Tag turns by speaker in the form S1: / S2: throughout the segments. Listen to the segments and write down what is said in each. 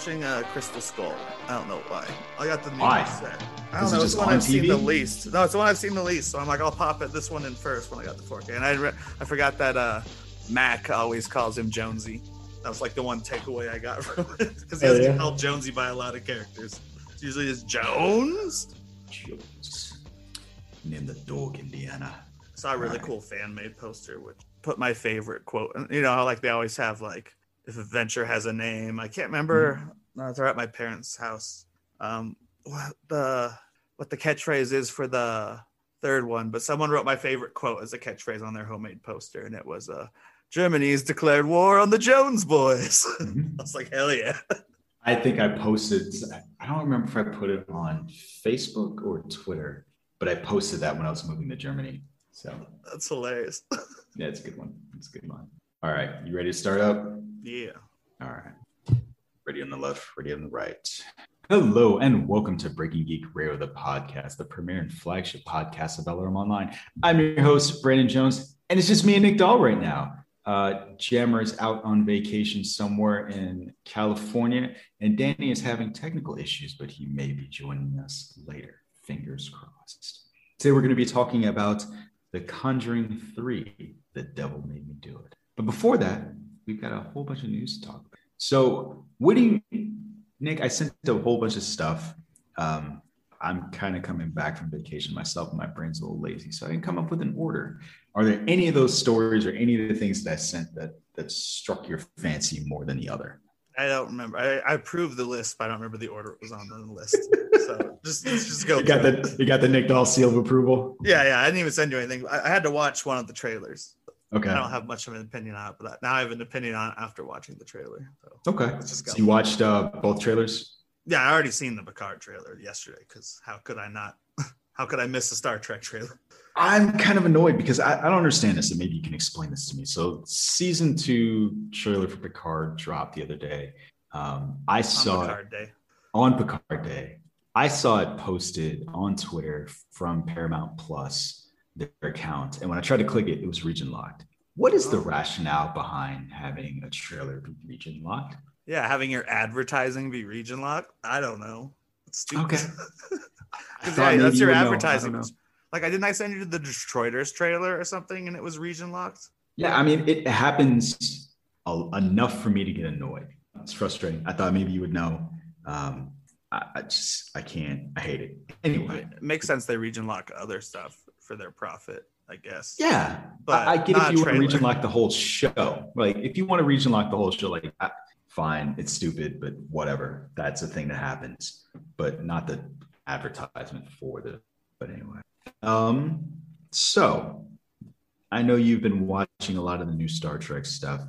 S1: Watching uh, Crystal Skull. I don't know why. I got the news
S2: Why?
S1: set. I don't know. It's
S2: just
S1: the one
S2: on
S1: I've seen the least. No, it's the one I've seen the least. So I'm like, I'll pop it this one in first when I got the 4K. And I re- I forgot that uh, Mac always calls him Jonesy. That was like the one takeaway I got from it because he
S2: Oh, yeah?
S1: called Jonesy by a lot of characters. It's usually just Jones.
S2: Jones. Name the dog Indiana.
S1: saw a really
S2: Alright.
S1: cool fan made poster which put my favorite quote you know how like they always have like if a venture has a name i can't remember
S2: Mm-hmm.
S1: no, they're at my parents house um what the what the catchphrase is for the third one but someone wrote my favorite quote as a catchphrase on their homemade poster and it was uh germany's declared war on the jones boys
S2: Mhm.
S1: i was like hell yeah
S2: I think I posted, I don't remember if I put it on Facebook or Twitter, but I posted that when I was moving to Germany. So
S1: that's hilarious
S2: yeah, it's a good one. It's a good one. All right. You ready to start up?
S1: Yeah
S2: All right. Ready on the left, ready on the right. Hello and welcome to Breaking Geek Radio, the podcast, the premier and flagship podcast of LRM Online. I'm your host, Brandon Jones, and it's just me and Nick Dahl right now. Uh, Jammer is out on vacation somewhere in California, and Danny is having technical issues, but he may be joining us later. Fingers crossed. Today we're going to be talking about The Conjuring 3, The Devil Made Me Do It. But before that, we've got a whole bunch of news to talk about. So, what do you, Nick? I sent a whole bunch of stuff. Um, I'm kind of coming back from vacation myself, and my brain's a little lazy, so I didn't come up with an order. Are there any of those stories or any of the things that I sent that that struck your fancy more than the other?
S1: I don't remember. I, I approved the list, but I don't remember the order it was on the list. So just let's just go.
S2: You got
S1: through it.
S2: the you got the Nick Dahl seal of approval.
S1: Yeah, yeah. I didn't even send you anything. I, I had to watch one of the trailers.
S2: Okay.
S1: I don't have much of an opinion on it, but now I have an opinion on it after watching the trailer. So
S2: Okay. So you watched uh, both trailers.
S1: yeah, I already seen the Picard trailer yesterday. Because how could I not? How could I miss the Star Trek trailer?
S2: I'm kind of annoyed because I, I don't understand this, and maybe you can explain this to me. So, season two trailer for Picard dropped the other day. Um, I
S1: On
S2: saw it
S1: Picard Day.
S2: on Picard Day. I saw it posted on Twitter from Paramount Plus, their account. And when I tried to click it, it was region locked. What is the rationale behind having a trailer be region locked?
S1: Yeah, having your advertising be region locked. I don't know. It's stupid.
S2: Okay.
S1: Yeah, that's your
S2: know. I
S1: advertising. Like, I didn't I send you the Destroyers trailer or something, and it was region locked.
S2: Yeah, I mean, it happens a, enough for me to get annoyed. It's frustrating. I thought maybe you would know. Um, I, I just, I can't. I hate it. Anyway,
S1: It makes sense they region lock other stuff for their profit, I guess.
S2: yeah,
S1: But
S2: I, I get if you want to region lock the whole show. Like, if you want to region lock the whole show, like, fine, it's stupid, but whatever. That's a thing that happens, but not the advertisement for the. But anyway, um, so I know you've been watching a lot of the new Star Trek stuff.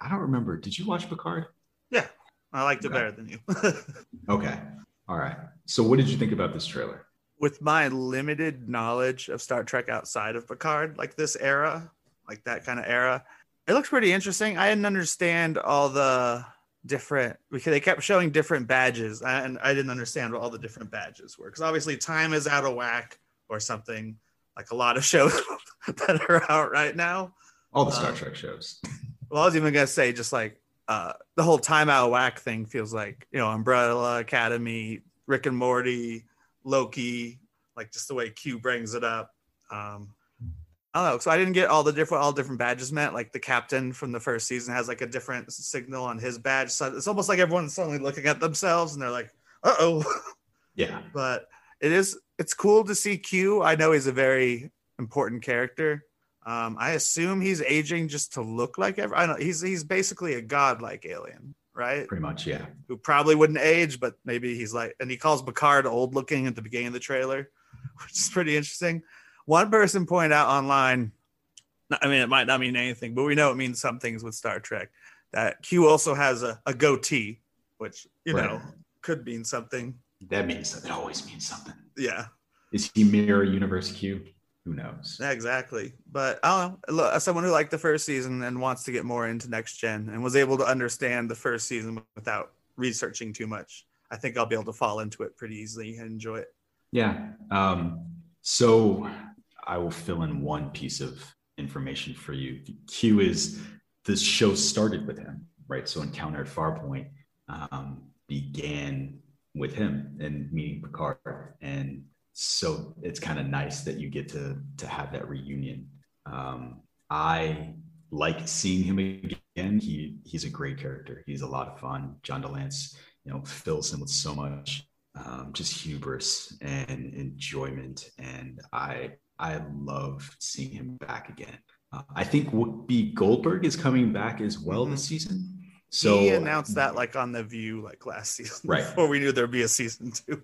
S2: I don't remember. Did you watch Picard?
S1: Yeah, I liked it
S2: Okay.
S1: better than you.
S2: Okay. All right. So, what did you think about this trailer?
S1: With my limited knowledge of Star Trek outside of Picard, like this era, like that kind of era, it looks pretty interesting. I didn't understand all the different because they kept showing different badges, and I didn't understand what all the different badges were. Because obviously, time is out of whack or something. Like a lot of shows that are out right now.
S2: All the Star
S1: Um,
S2: Trek shows.
S1: Well, I was even gonna say just like uh, the whole time out of whack thing feels like you know Umbrella Academy, Rick and Morty, Loki, like just the way Q brings it up. Um, I don't know. So I didn't get all the different all different badges meant. Like the captain from the first season has like a different signal on his badge. So it's almost like everyone's suddenly looking at themselves and they're like, "Uh oh."
S2: Yeah.
S1: but it is it's cool to see Q. I know he's a very important character. Um, I assume he's aging just to look like every. I don't. He's he's basically a godlike alien, right?
S2: Pretty much, yeah.
S1: Who probably wouldn't age, but maybe he's like, and he calls Picard old looking at the beginning of the trailer, which is pretty interesting. One person pointed out online. I mean, it might not mean anything, but we know it means some things with Star Trek. That Q also has a, a goatee, which you
S2: Right.
S1: know could mean something.
S2: That means that always means something.
S1: Yeah,
S2: Is he mirror universe Q? Who knows?
S1: Exactly. But I don't know. Look, as someone who liked the first season and wants to get more into next gen and was able to understand the first season without researching too much, I think I'll be able to fall into it pretty easily and enjoy it.
S2: Yeah. Um, so I will fill in one piece of information for you. Q is this show started with him, right? So Encounter at Farpoint um, began with him and meeting Picard, and so it's kind of nice that you get to to have that reunion. Um, I like seeing him again. He he's a great character. He's a lot of fun. John de Lancie, you know, fills him with so much um, just hubris and enjoyment. And I I love seeing him back again. Uh, I think Whoopi Goldberg is coming back as well this season. So
S1: he announced that like on the View like last season,
S2: Right.
S1: Before we knew there'd be a season two.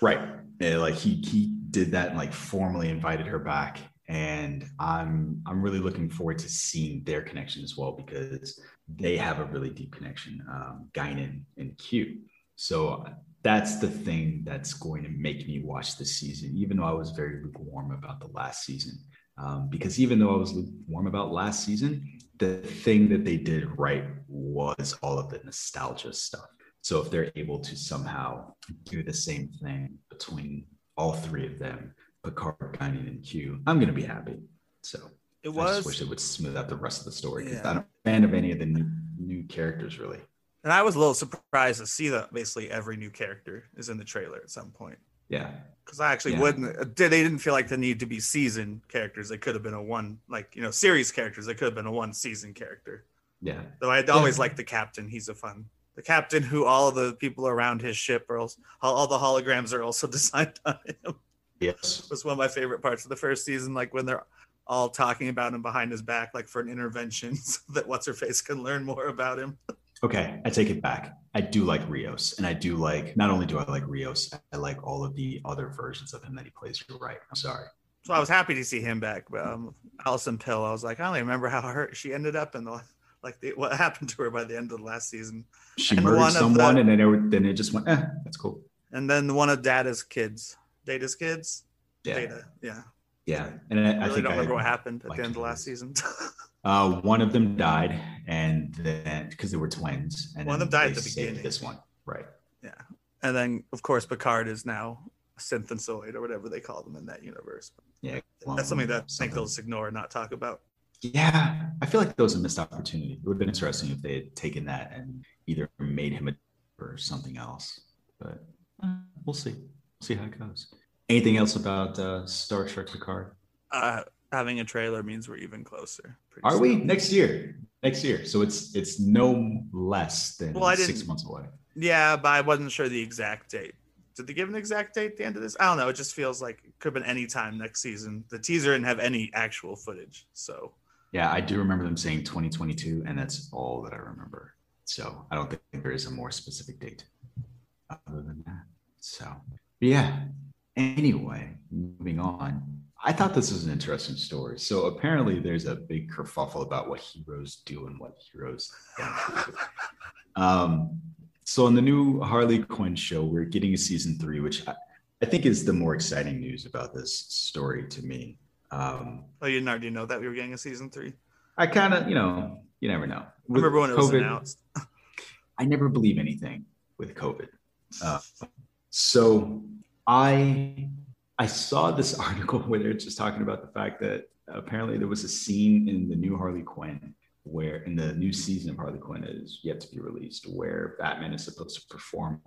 S2: Right. Yeah, like he he did that and like formally invited her back. And I'm I'm really looking forward to seeing their connection as well because they have a really deep connection, um, Guinan and Q. So that's the thing that's going to make me watch this season, even though I was very lukewarm about the last season. Um, because even though I was lukewarm about last season, the thing that they did right was all of the nostalgia stuff. So if they're able to somehow do the same thing between all three of them, Picard, Guinan, and Q, I'm gonna be happy. So
S1: It
S2: I just wish it would smooth out the rest of the story because
S1: Yeah.
S2: I'm not a fan of any of the new, new characters really.
S1: and I was a little surprised to see that basically every new character is in the trailer at some point.
S2: Yeah,
S1: because I actually
S2: Yeah.
S1: wouldn't. They didn't feel like the need to be season characters. They could have been a one, like you know, series characters. They could have been a one season character.
S2: yeah,
S1: Though I'd always liked the captain. He's a fun. The captain, who all the people around his ship are, also, all the holograms are also designed on him,
S2: yes, It
S1: was one of my favorite parts of the first season. Like when they're all talking about him behind his back, like for an intervention, so that what's her face can learn more about him.
S2: Okay, I take it back. I do like Rios, and I do like not only do I like Rios, I like all of the other versions of him that he plays. You're right. I'm sorry.
S1: So I was happy to see him back. But um, Allison Pill, I was like, I only remember how hurt she ended up in the like the, what happened to her by the end of the last season.
S2: She
S1: And
S2: murdered
S1: one
S2: someone,
S1: the-
S2: and then it, then it just went. Eh, that's cool.
S1: And then one of Data's kids, Data's kids,
S2: Yeah,
S1: Data, yeah.
S2: yeah. And I,
S1: I
S2: I
S1: really don't
S2: I,
S1: remember what happened at the end of last season.
S2: Uh, one of them died, and then because they were twins, and
S1: One of them died at the beginning.
S2: This one, right?
S1: yeah. And then of course Picard is now a synthesoid or whatever they call them in that universe.
S2: Yeah,
S1: That's something that I think they'll just ignore and not talk about.
S2: Yeah, I feel like that was a missed opportunity. It would have been interesting if they had taken that and either made him a or something else. But uh, we'll see. We'll see how it goes. Anything else about uh, Star Trek Picard?
S1: Uh, having a trailer means we're even closer.
S2: Are we next year? Next year. So it's it's no less than
S1: Well,
S2: six months away.
S1: Yeah, but I wasn't sure the exact date. Did they give an exact date at the end of this? I don't know. It just feels like it could have been any time next season. The teaser didn't have any actual footage. So
S2: Yeah, I do remember them saying 2022, and that's all that I remember. So I don't think there is a more specific date other than that. So, yeah. Anyway, moving on. I thought this was an interesting story. So apparently, there's a big kerfuffle about what heroes do and what heroes don't do. Um, so on the new Harley Quinn show, we're getting a season three, which I, I think is the more exciting news about this story to me. Um,
S1: oh, you didn't already know that we were getting a season three.
S2: I kind of, you know, you never know.
S1: I remember when it was announced.
S2: I never believe anything with COVID. Uh, so I I saw this article where they're just talking about the fact that apparently there was a scene in the new Harley Quinn where in the new season of Harley Quinn is yet to be released, where Batman is supposed to perform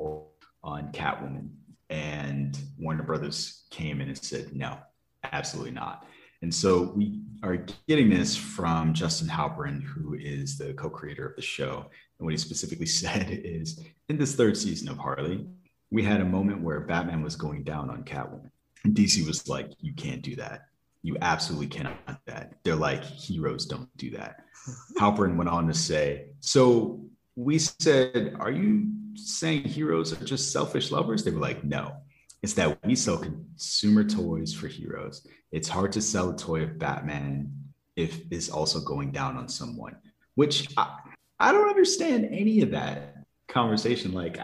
S2: on Catwoman, and Warner Brothers came in and said, no, absolutely not. And so we are getting this from Justin Halpern, who is the co-creator of the show. And what he specifically said is, in this third season of Harley, we had a moment where Batman was going down on Catwoman. And DC was like, you can't do that. You absolutely cannot do that. They're like, heroes don't do that. Halpern went on to say, so we said, are you saying heroes are just selfish lovers? They were like, no. It's that we sell consumer toys for heroes. It's hard to sell a toy of Batman if it's also going down on someone, which I, I don't understand any of that conversation. Like,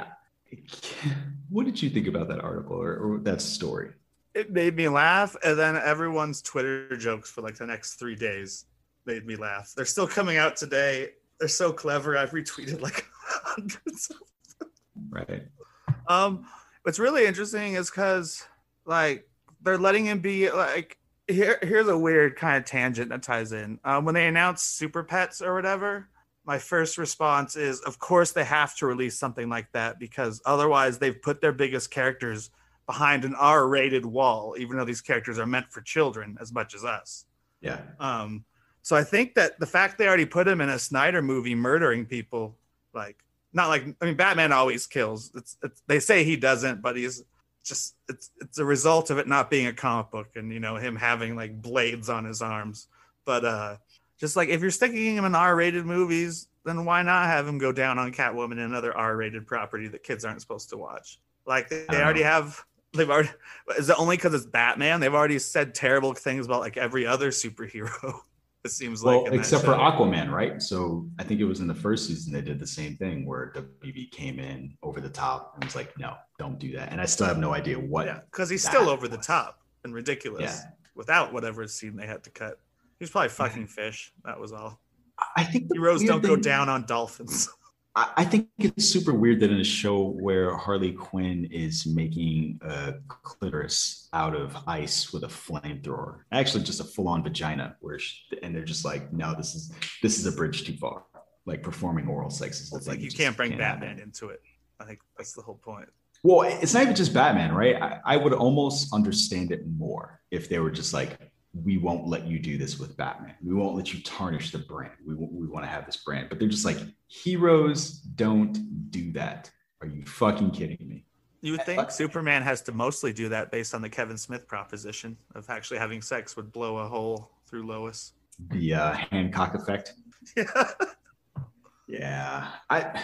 S2: what did you think about that article or, or that story?
S1: It made me laugh, and then everyone's Twitter jokes for like the next three days made me laugh. They're still coming out today. They're so clever. I've retweeted like hundreds of
S2: them. Right.
S1: Um, what's really interesting is because like they're letting him be like here. Here's a weird kind of tangent that ties in. Um, when they announced Super Pets or whatever, my first response is, of course, they have to release something like that because otherwise they've put their biggest characters behind an R-rated wall, even though these characters are meant for children as much as us.
S2: Yeah.
S1: Um, so I think that the fact they already put him in a Snyder movie murdering people, like not like I mean Batman always kills. It's, it's they say he doesn't, but he's just it's it's a result of it not being a comic book and you know him having like blades on his arms. But uh just like if you're sticking him in R-rated movies, then why not have him go down on Catwoman and another R-rated property that kids aren't supposed to watch? Like they, they already have they've already is it only because it's Batman? They've already said terrible things about like every other superhero. It seems
S2: well,
S1: like
S2: except for Aquaman, right? So I think it was in the first season they did the same thing where WB came in over the top and was like, "No, don't do that." And I still have no idea what.
S1: Yeah, because he's still over the top and ridiculous yeah. without whatever scene they had to cut. He was probably fucking fish. That was all.
S2: I think
S1: heroes don't thing, go down on dolphins.
S2: I think it's super weird that in a show where Harley Quinn is making a clitoris out of ice with a flamethrower, actually just a full-on vagina, where she, and they're just like, no, this is this is a bridge too far. Like performing oral sex is
S1: like you can't bring can't Batman happen. into it. I think that's the whole point.
S2: Well, it's not even just Batman, right? I, I would almost understand it more if they were just like, we won't let you do this with Batman. We won't let you tarnish the brand. We, we want to have this brand. But they're just like, heroes don't do that. Are you fucking kidding me?
S1: You would think Superman has to mostly do that based on the Kevin Smith proposition of actually having sex would blow a hole through Lois.
S2: The uh, Hancock effect.
S1: Yeah.
S2: yeah. I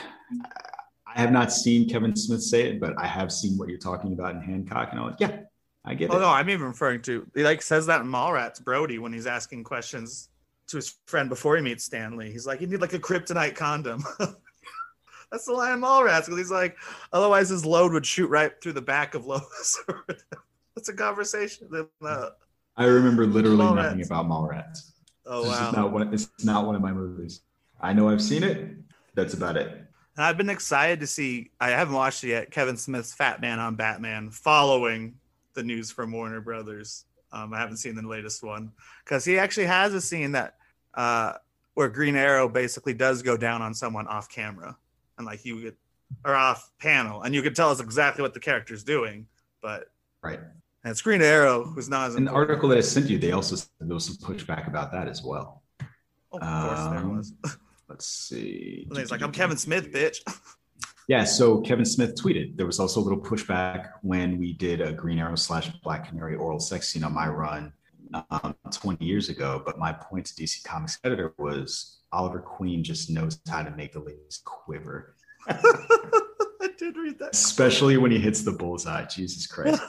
S2: I have not seen Kevin Smith say it, but I have seen what you're talking about in Hancock, and I was like, yeah, I get
S1: oh,
S2: it.
S1: no, I'm even referring to he like says that in Mallrats Brodie when he's asking questions to his friend before he meets Stan Lee. He's like, you need like a kryptonite condom. That's the line in Mallrats because he's like, otherwise his load would shoot right through the back of Lois. That's a conversation. Uh,
S2: I remember literally Mallrats. nothing about Mallrats.
S1: Oh wow!
S2: Not one, it's not one of my movies. I know I've seen it. That's about it.
S1: I've been excited to see. I haven't watched it yet. Kevin Smith's Fat Man on Batman, following the news from Warner Brothers. Um, I haven't seen the latest one because he actually has a scene that uh, where Green Arrow basically does go down on someone off camera, and like you get or off panel, and you can tell us exactly what the character's doing. But
S2: right,
S1: and it's Green Arrow who's not as
S2: in the article that I sent you. They also there was some pushback about that as well.
S1: Oh, of course um, there was.
S2: let's see.
S1: And he's like, "I'm Kevin Smith, bitch."
S2: Yeah, so Kevin Smith tweeted. There was also a little pushback when we did a Green Arrow slash Black Canary oral sex scene on my run um, 20 years ago. But my point to DC Comics editor was Oliver Queen just knows how to make the ladies quiver.
S1: I did read that.
S2: Especially when he hits the bullseye. Jesus Christ.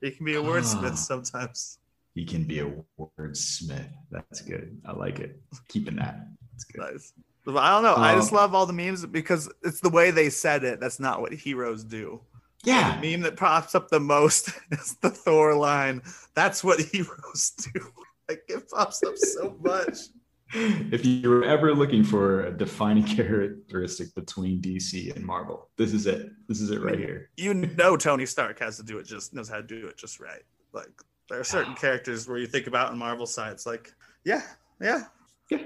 S1: he can be a wordsmith sometimes.
S2: He can be a wordsmith. That's good. I like it. Keeping that. That's good.
S1: Nice. I don't know. I just um, love all the memes because it's the way they said it. That's not what heroes do.
S2: Yeah.
S1: The meme that pops up the most is the Thor line. That's what heroes do. Like it pops up so much.
S2: if you were ever looking for a defining characteristic between DC and Marvel, this is it. This is it right here.
S1: You know Tony Stark has to do it just knows how to do it just right. Like there are certain characters where you think about in Marvel sides, like, yeah, yeah.
S2: Yeah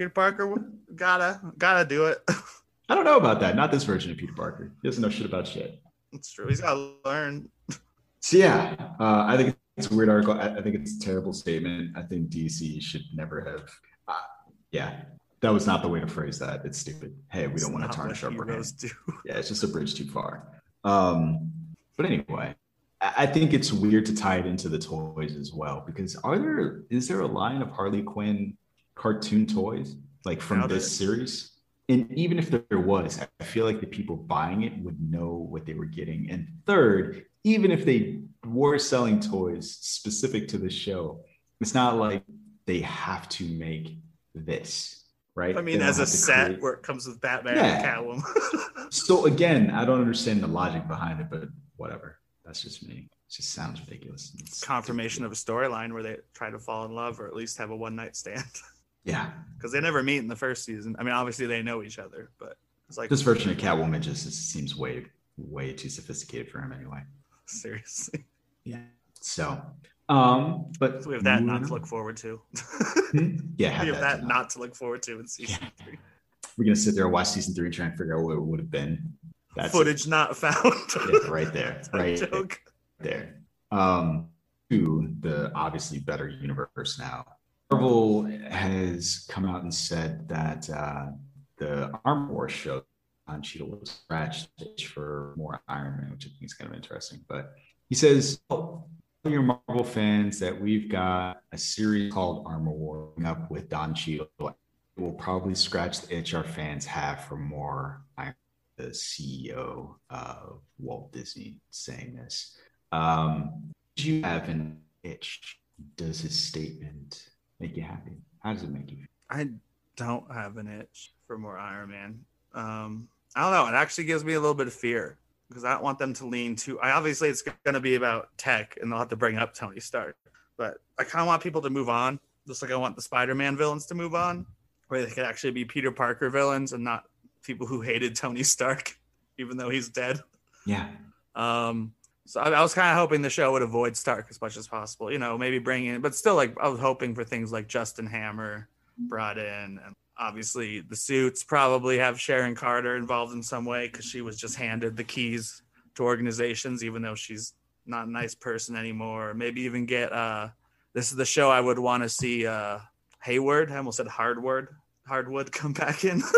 S1: Peter Parker gotta gotta do it.
S2: I don't know about that. Not this version of Peter Parker. He doesn't know shit about shit.
S1: It's true. He's gotta learn.
S2: So yeah, uh, I think it's a weird article. I, I, think it's a terrible statement. I think DC should never have. Uh, yeah, that was not the way to phrase that. It's stupid. Hey, we it's don't want to tarnish our brand. Yeah, it's just a bridge too far. Um, but anyway, I think it's weird to tie it into the toys as well because are there is there a line of Harley Quinn cartoon toys like from this series? And even if there was, I feel like the people buying it would know what they were getting. And third, even if they were selling toys specific to the show, it's not like they have to make this, right?
S1: I mean, as a set create... where it comes with Batman yeah. and Catwoman.
S2: so again, I don't understand the logic behind it, but whatever. That's just me. It just sounds ridiculous.
S1: It's confirmation of a storyline where they try to fall in love or at least have a one night stand.
S2: Yeah.
S1: Because they never meet in the first season. I mean, obviously they know each other, but it's like
S2: this version of Catwoman just seems way, way too sophisticated for him anyway.
S1: Seriously.
S2: Yeah. So, um, but
S1: so we have that not to look forward to.
S2: Hmm? yeah,
S1: we have that, that not to look forward to in season yeah. three.
S2: We're gonna sit there and watch season three and try and figure out what it would have been
S1: that's footage it. not found.
S2: yeah, right there. right joke. there. Um, to the obviously better universe now. Marvel has come out and said that uh, the Armor Wars show on Cheadle was scratched for more Iron Man, which I think is kind of interesting. But he says, oh, your Marvel fans that we've got a series called Armor War up with Don Cheadle. It will probably scratch the itch our fans have for more Iron the CEO of Walt Disney saying this. Um, do you have an itch? Does his statement make you happy? How does it make you feel?
S1: I don't have an itch for more Iron Man. Um, I don't know. It actually gives me a little bit of fear because I don't want them to lean too. I obviously it's going to be about tech, and they'll have to bring up Tony Stark. But I kind of want people to move on, just like I want the Spider-Man villains to move on, where they could actually be Peter Parker villains and not people who hated Tony Stark, even though he's dead.
S2: Yeah.
S1: Um, so I, I was kind of hoping the show would avoid Stark as much as possible. You know, maybe bring in, but still, like I was hoping for things like Justin Hammer brought in, and obviously the suits probably have Sharon Carter involved in some way because she was just handed the keys to organizations, even though she's not a nice person anymore. Maybe even get uh, this is the show I would want to see uh, Hayward. I almost said Hardwood. Hardwood come back in.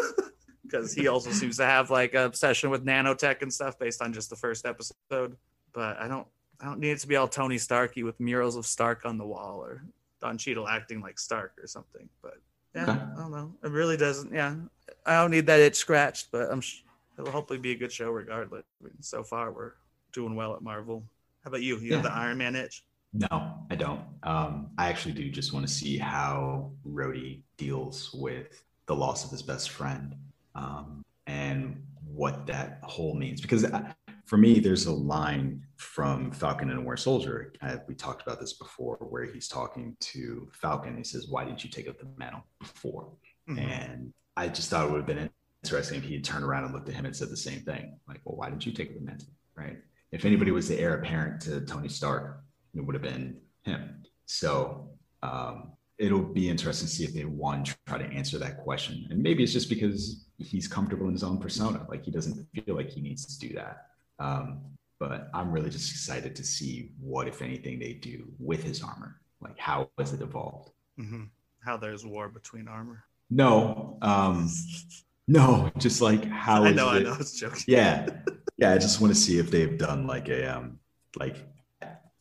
S1: because he also seems to have like an obsession with nanotech and stuff based on just the first episode. But I don't I don't need it to be all Tony Starky with murals of Stark on the wall or Don Cheadle acting like Stark or something. But yeah, okay. I don't know. It really doesn't. Yeah, I don't need that itch scratched, but I'm it'll hopefully be a good show regardless. I mean, so far we're doing well at Marvel. How about you? You yeah. have the Iron Man itch?
S2: No, I don't. Um, I actually do just want to see how Rhodey deals with the loss of his best friend um, and what that whole means. Because uh, for me, there's a line from Falcon and the Winter Soldier. Uh, we talked about this before, where he's talking to Falcon. He says, "Why didn't you take up the mantle before?" Mm-hmm. And I just thought it would have been interesting if he had turned around and looked at him and said the same thing, like, "Well, why didn't you take up the mantle?" Right? If anybody was the heir apparent to Tony Stark, it would have been him. So um, it'll be interesting to see if they one try to answer that question, and maybe it's just because he's comfortable in his own persona. Like he doesn't feel like he needs to do that. Um, but I'm really just excited to see what, if anything, they do with his armor. Like how has it evolved?
S1: Mm-hmm. How there's war between armor?
S2: No, um, no, just like how.
S1: I know, it, I know, it's joking.
S2: Yeah, yeah. I just want to see if they've done like a um, like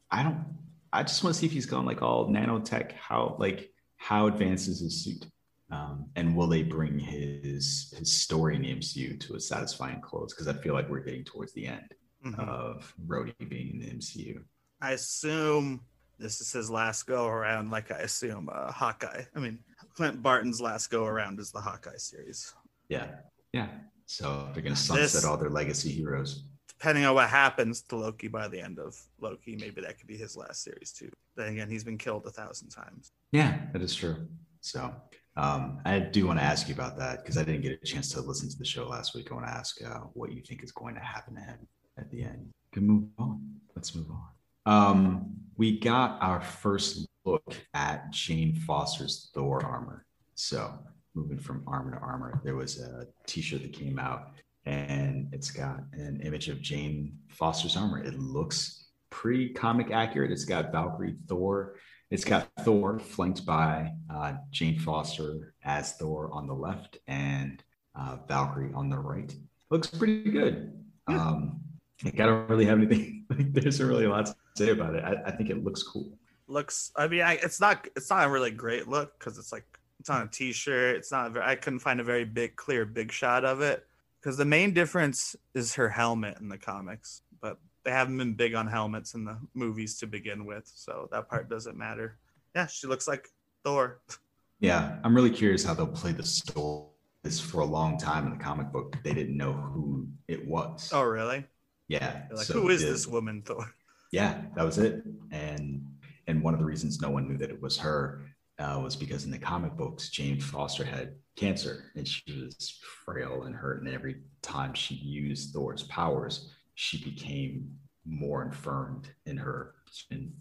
S2: I don't. I just want to see if he's gone like all nanotech. How like how advanced is his suit? Um, and will they bring his his story in the MCU to a satisfying close? Because I feel like we're getting towards the end mm-hmm. of Rhodey being in the MCU.
S1: I assume this is his last go around, like I assume uh, Hawkeye. I mean, Clint Barton's last go around is the Hawkeye series.
S2: Yeah, yeah. So they're going to sunset this, all their legacy heroes.
S1: Depending on what happens to Loki by the end of Loki, maybe that could be his last series too. Then again, he's been killed a thousand times.
S2: Yeah, that is true. So um, I do want to ask you about that because I didn't get a chance to listen to the show last week. I want to ask uh, what you think is going to happen to him at the end. Can move on. Let's move on. Um, we got our first look at Jane Foster's Thor armor. So moving from armor to armor, there was a T-shirt that came out, and it's got an image of Jane Foster's armor. It looks pretty comic accurate. It's got Valkyrie, Thor. It's got Thor flanked by uh, Jane Foster as Thor on the left and uh, Valkyrie on the right. Looks pretty good. Yeah. Um, like I don't really have anything. Like, there's really a lot to say about it. I, I think it looks cool.
S1: Looks. I mean, I, it's not. It's not a really great look because it's like it's on a t-shirt. It's not. Very, I couldn't find a very big, clear, big shot of it because the main difference is her helmet in the comics, they haven't been big on helmets in the movies to begin with, so that part doesn't matter. Yeah, she looks like Thor.
S2: Yeah, I'm really curious how they'll play the story. This for a long time in the comic book, they didn't know who it was.
S1: Oh, really?
S2: Yeah.
S1: like, so who is this woman, Thor?
S2: Yeah, that was it. And and one of the reasons no one knew that it was her uh, was because in the comic books, Jane Foster had cancer and she was frail and hurt. And every time she used Thor's powers, she became more infirmed in her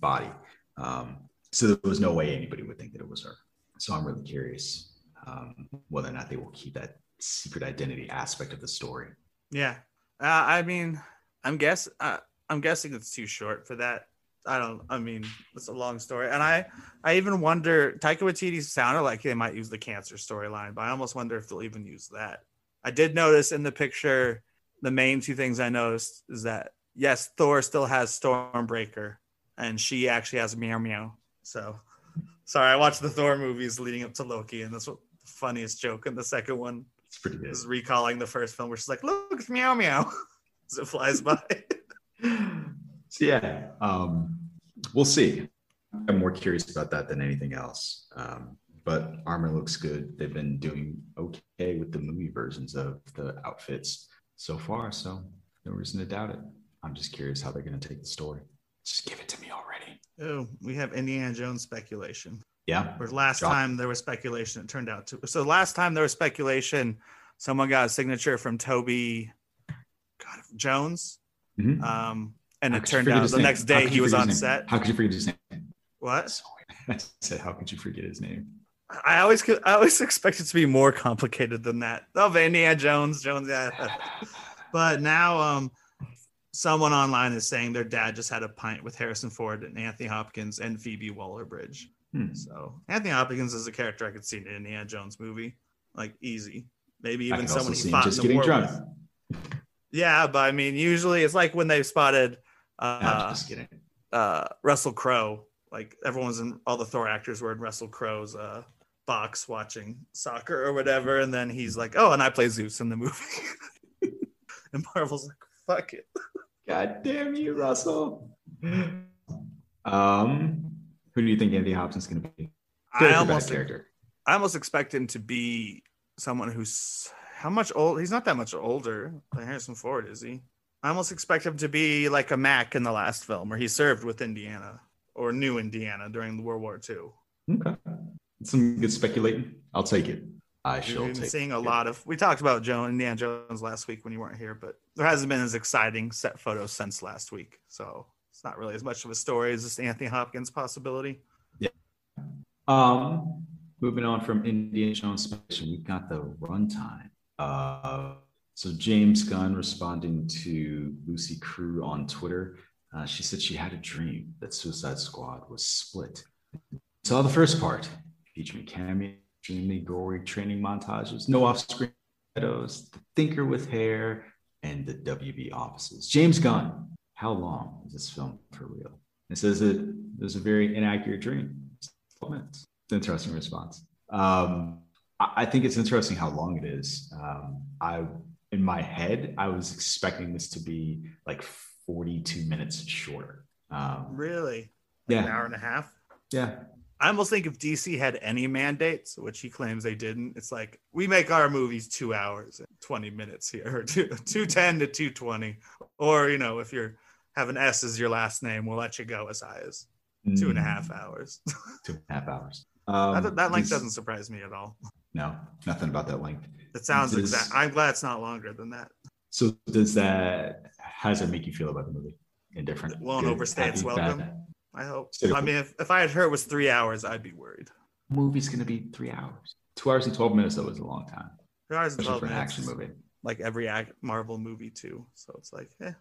S2: body. Um, so there was no way anybody would think that it was her. So I'm really curious um, whether or not they will keep that secret identity aspect of the story.
S1: Yeah, uh, I mean, I'm guess uh, I'm guessing it's too short for that. I don't. I mean, it's a long story, and I I even wonder. Taika Waititi sounded like they might use the cancer storyline, but I almost wonder if they'll even use that. I did notice in the picture, the main two things I noticed is that yes, Thor still has Stormbreaker, and she actually has Meow Meow. So, sorry, I watched the Thor movies leading up to Loki, and that's what the funniest joke in the second one.
S2: It's pretty good.
S1: Is recalling the first film, where she's like, "Look, it's Meow Meow," as it flies by.
S2: so yeah, um, we'll see. I'm more curious about that than anything else. Um, but armor looks good. They've been doing okay with the movie versions of the outfits so far, so no reason to doubt it. I'm just curious how they're going to take the story. Just give it to me already.
S1: Oh, we have Indiana Jones speculation.
S2: Yeah.
S1: Where last Drop. time there was speculation, it turned out to. So last time there was speculation, someone got a signature from Toby God, Jones. Mm-hmm. Um, and how it turned out the name? next day he was on set.
S2: How could you forget his name?
S1: What?
S2: I said, how could you forget his name?
S1: I always I always expect it to be more complicated than that. Oh, Indiana Jones, Jones, yeah. but now, um, someone online is saying their dad just had a pint with Harrison Ford and Anthony Hopkins and Phoebe Waller-Bridge. Hmm. So Anthony Hopkins is a character I could see in an Indiana Jones movie, like easy. Maybe even someone he fought in the war drunk. with. Yeah, but I mean, usually it's like when they've spotted uh, just. Uh, Russell Crowe. Like everyone's in all the Thor actors were in Russell Crowe's uh, box watching soccer or whatever, and then he's like, "Oh, and I play Zeus in the movie." and Marvel's like, "Fuck it."
S2: God damn you, Russell. Um, who do you think Anthony Hopkins is going to be?
S1: I almost character. I almost expect him to be someone who's how much old? He's not that much older than Harrison Ford, is he? I almost expect him to be like a Mac in the last film, where he served with Indiana or New Indiana during World War II.
S2: Okay, some good speculating. I'll take it. I shall
S1: We've
S2: been
S1: seeing it. a lot of. We talked about Joe Indiana Jones last week when you weren't here, but there hasn't been as exciting set photos since last week, so it's not really as much of a story as this Anthony Hopkins possibility.
S2: Yeah. Um, moving on from Indiana Jones, we've got the runtime. Uh, so James Gunn responding to Lucy Crew on Twitter, uh, she said she had a dream that Suicide Squad was split. Saw the first part featuring cameo, extremely gory training montages, no off-screen shadows, the thinker with hair, and the WB offices. James Gunn, how long is this film for real? It says that it was a very inaccurate dream. It's an interesting response. Um, I think it's interesting how long it is. Um, I in my head, I was expecting this to be like 42 minutes shorter. Um,
S1: really?
S2: Like yeah.
S1: An hour and a half?
S2: Yeah.
S1: I almost think if DC had any mandates, which he claims they didn't, it's like we make our movies two hours and 20 minutes here, or two, 210 to 220. Or, you know, if you're having S as your last name, we'll let you go as high as two and a half mm. hours.
S2: two and a half hours.
S1: Um, that, that length doesn't surprise me at all.
S2: No, nothing about that length.
S1: It sounds does, exact. I'm glad it's not longer than that.
S2: So does that? How does it make you feel about the movie? Indifferent.
S1: It won't overstay its welcome. Bad. I hope. I mean, if, if I had heard it was three hours, I'd be worried.
S2: Movie's gonna be three hours. Two hours and twelve minutes though is a long time,
S1: Two hours and
S2: especially
S1: 12
S2: for an
S1: minutes
S2: action movie.
S1: Like every act, Marvel movie too. So it's like, eh.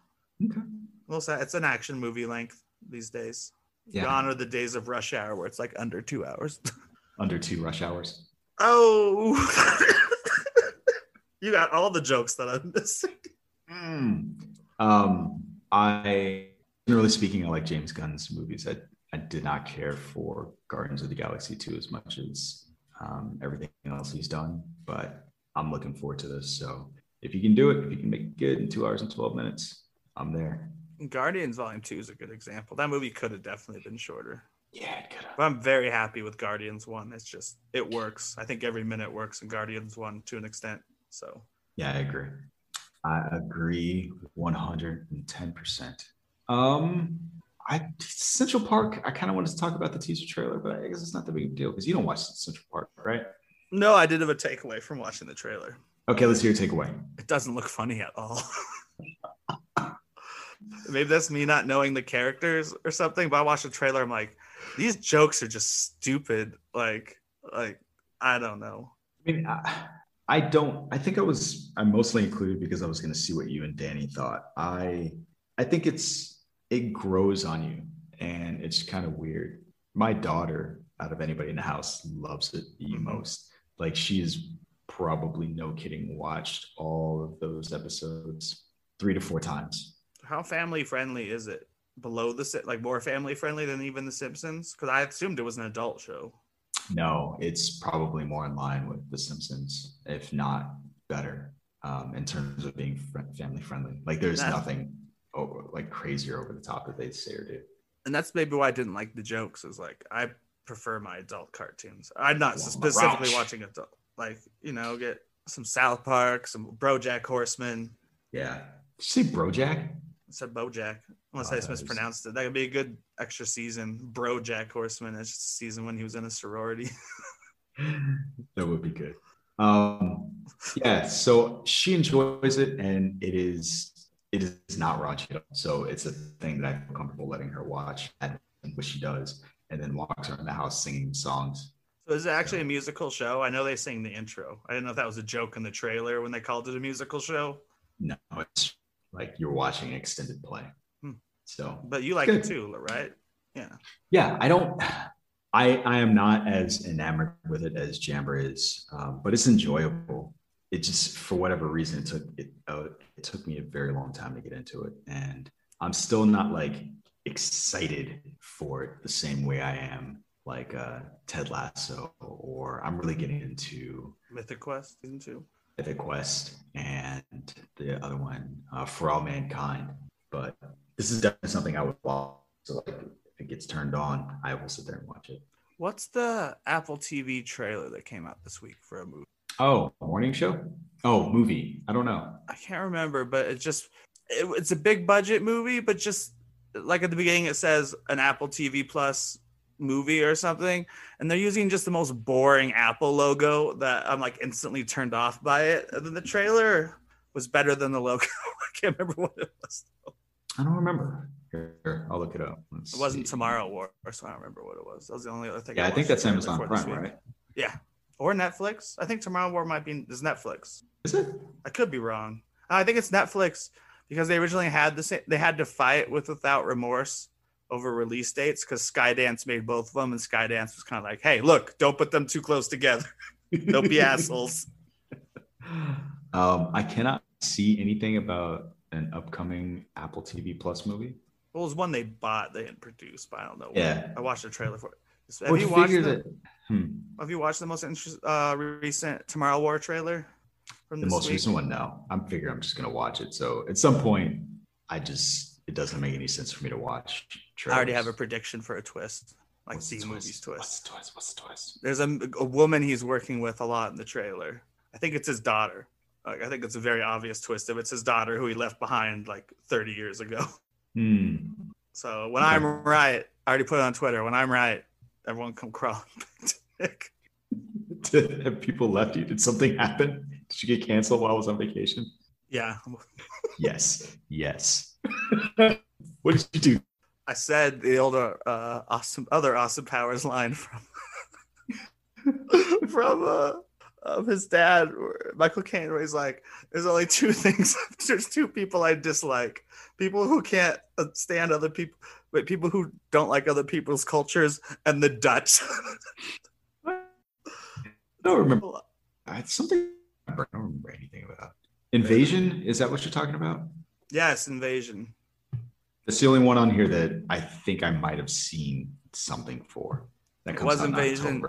S2: Okay.
S1: Well, it's an action movie length these days.
S2: Yeah.
S1: Gone are the days of rush hour where it's like under two hours.
S2: Under two rush hours.
S1: oh, you got all the jokes that I'm missing.
S2: Mm. Um, I generally speaking, I like James Gunn's movies. I, I did not care for Guardians of the Galaxy 2 as much as um, everything else he's done, but I'm looking forward to this. So if you can do it, if you can make it good in two hours and 12 minutes, I'm there.
S1: Guardians Volume Two is a good example. That movie could have definitely been shorter.
S2: Yeah, it could have.
S1: But I'm very happy with Guardians One. It's just it works. I think every minute works in Guardians One to an extent. So
S2: Yeah, I agree. I agree 110%. Um, I Central Park, I kind of wanted to talk about the teaser trailer, but I guess it's not the big deal because you don't watch Central Park, right?
S1: no, I did have a takeaway from watching the trailer.
S2: Okay, let's hear your takeaway.
S1: It doesn't look funny at all. Maybe that's me not knowing the characters or something. But I watched the trailer. I'm like, these jokes are just stupid. Like, like I don't know.
S2: I mean, I, I don't. I think I was. I'm mostly included because I was going to see what you and Danny thought. I, I think it's it grows on you, and it's kind of weird. My daughter, out of anybody in the house, loves it the
S1: Mhm.
S2: most. Like she is probably no kidding watched all of those episodes three to four times.
S1: How family friendly is it? Below the like more family friendly than even The Simpsons? Because I assumed it was an adult show.
S2: No, it's probably more in line with The Simpsons, if not better, um, in terms of being fr- family friendly. Like there's
S1: That-
S2: nothing over, like crazier over the top that they say or do.
S1: and that's maybe why I didn't like the jokes. Is like I prefer my adult cartoons. I'm not
S2: Well,
S1: specifically
S2: Rouch.
S1: watching adult. Like you know, get some South Park, some BoJack Horseman.
S2: Yeah. Did you say Brojack?
S1: I said BoJack, unless
S2: Oh,
S1: I just
S2: that is-
S1: mispronounced it. That could be a good extra season. BroJack Horseman. It's just a season when he was in a sorority.
S2: that would be good. Um, yeah, so she enjoys it, and it is it is not raunchy. at all. So it's a thing that I feel comfortable letting her watch, and what she does, and then walks around the house singing songs.
S1: so is it actually a musical show? I know they sing the intro. I didn't know if that was a joke in the trailer when they called it a musical show.
S2: No, it's like you're watching an extended play.
S1: Hmm.
S2: So
S1: But you like
S2: Good.
S1: it too, right? Yeah.
S2: yeah, I don't. I I am not as enamored with it as Jammer is, um, but it's enjoyable. It just for whatever reason it took it uh, it took me a very long time to get into it, and I'm still not like excited for it the same way I am like uh, Ted Lasso, or I'm really getting into
S1: Mythic Quest two.
S2: Epic Quest and the other one uh, For All Mankind. But this is definitely something I would watch. So like if it gets turned on, I will sit there and watch it.
S1: What's the Apple TV trailer that came out this week for a movie?
S2: Oh, morning show? Oh, movie. I don't know.
S1: I can't remember, but it's just it, it's a big budget movie, but just like at the beginning it says an Apple TV Plus movie or something, and they're using just the most boring Apple logo that I'm like instantly turned off by it. And then the trailer was better than the logo. I can't remember what it was.
S2: I don't remember. Here, I'll look it up. Let's
S1: It wasn't
S2: see.
S1: Tomorrow War, so I don't remember what it was. That was the only other thing.
S2: Yeah, I think
S1: watched
S2: that's Amazon Prime, right?
S1: Yeah, or Netflix. I think Tomorrow War might be is Netflix.
S2: Is it?
S1: I could be wrong. I think it's Netflix because they originally had the same. They had to fight with Without Remorse over release dates because Skydance made both of them, and Skydance was kind of like, "Hey, look, don't put them too close together. Don't be assholes."
S2: Um, I cannot see anything about an upcoming Apple TV Plus movie.
S1: Well, it was one they bought, they didn't produce, but I don't know.
S2: Yeah.
S1: I watched the trailer for it. Have
S2: Would
S1: you watched the,
S2: that- hmm,
S1: Have you watched the most interest, uh, recent Tomorrow War trailer from
S2: the most
S1: week?
S2: recent one? No, I'm figuring I'm just gonna watch it. So at some point, I just it doesn't make any sense for me to watch.
S1: I already have a prediction for a twist, like
S2: What's
S1: the
S2: the
S1: movie's twist.
S2: What's the twist? What's the twist?
S1: there's a, a woman he's working with a lot in the trailer. I think it's his daughter. Like, I think it's a very obvious twist if it's his daughter who he left behind like 30 years ago.
S2: Hmm.
S1: So when I'm right, I already put it on Twitter. When I'm right, everyone come crawling back to Nick.
S2: Did, have people left you? Did something happen? Did you get canceled while I was on vacation?
S1: Yeah,
S2: Yes. Yes. what did you do?
S1: I said the older uh, awesome other Austin Powers line from from uh, of his dad, Michael Caine, where he's like, "There's only two things. There's two people I dislike: people who can't uh, stand other people, but people who don't like other people's cultures, and the Dutch."
S2: I don't remember. It's something I don't remember anything about. Invasion? Is that what you're talking about?
S1: Yes, Invasion.
S2: It's the only one on here that I think I might have seen something for. That
S1: comes was Invasion. In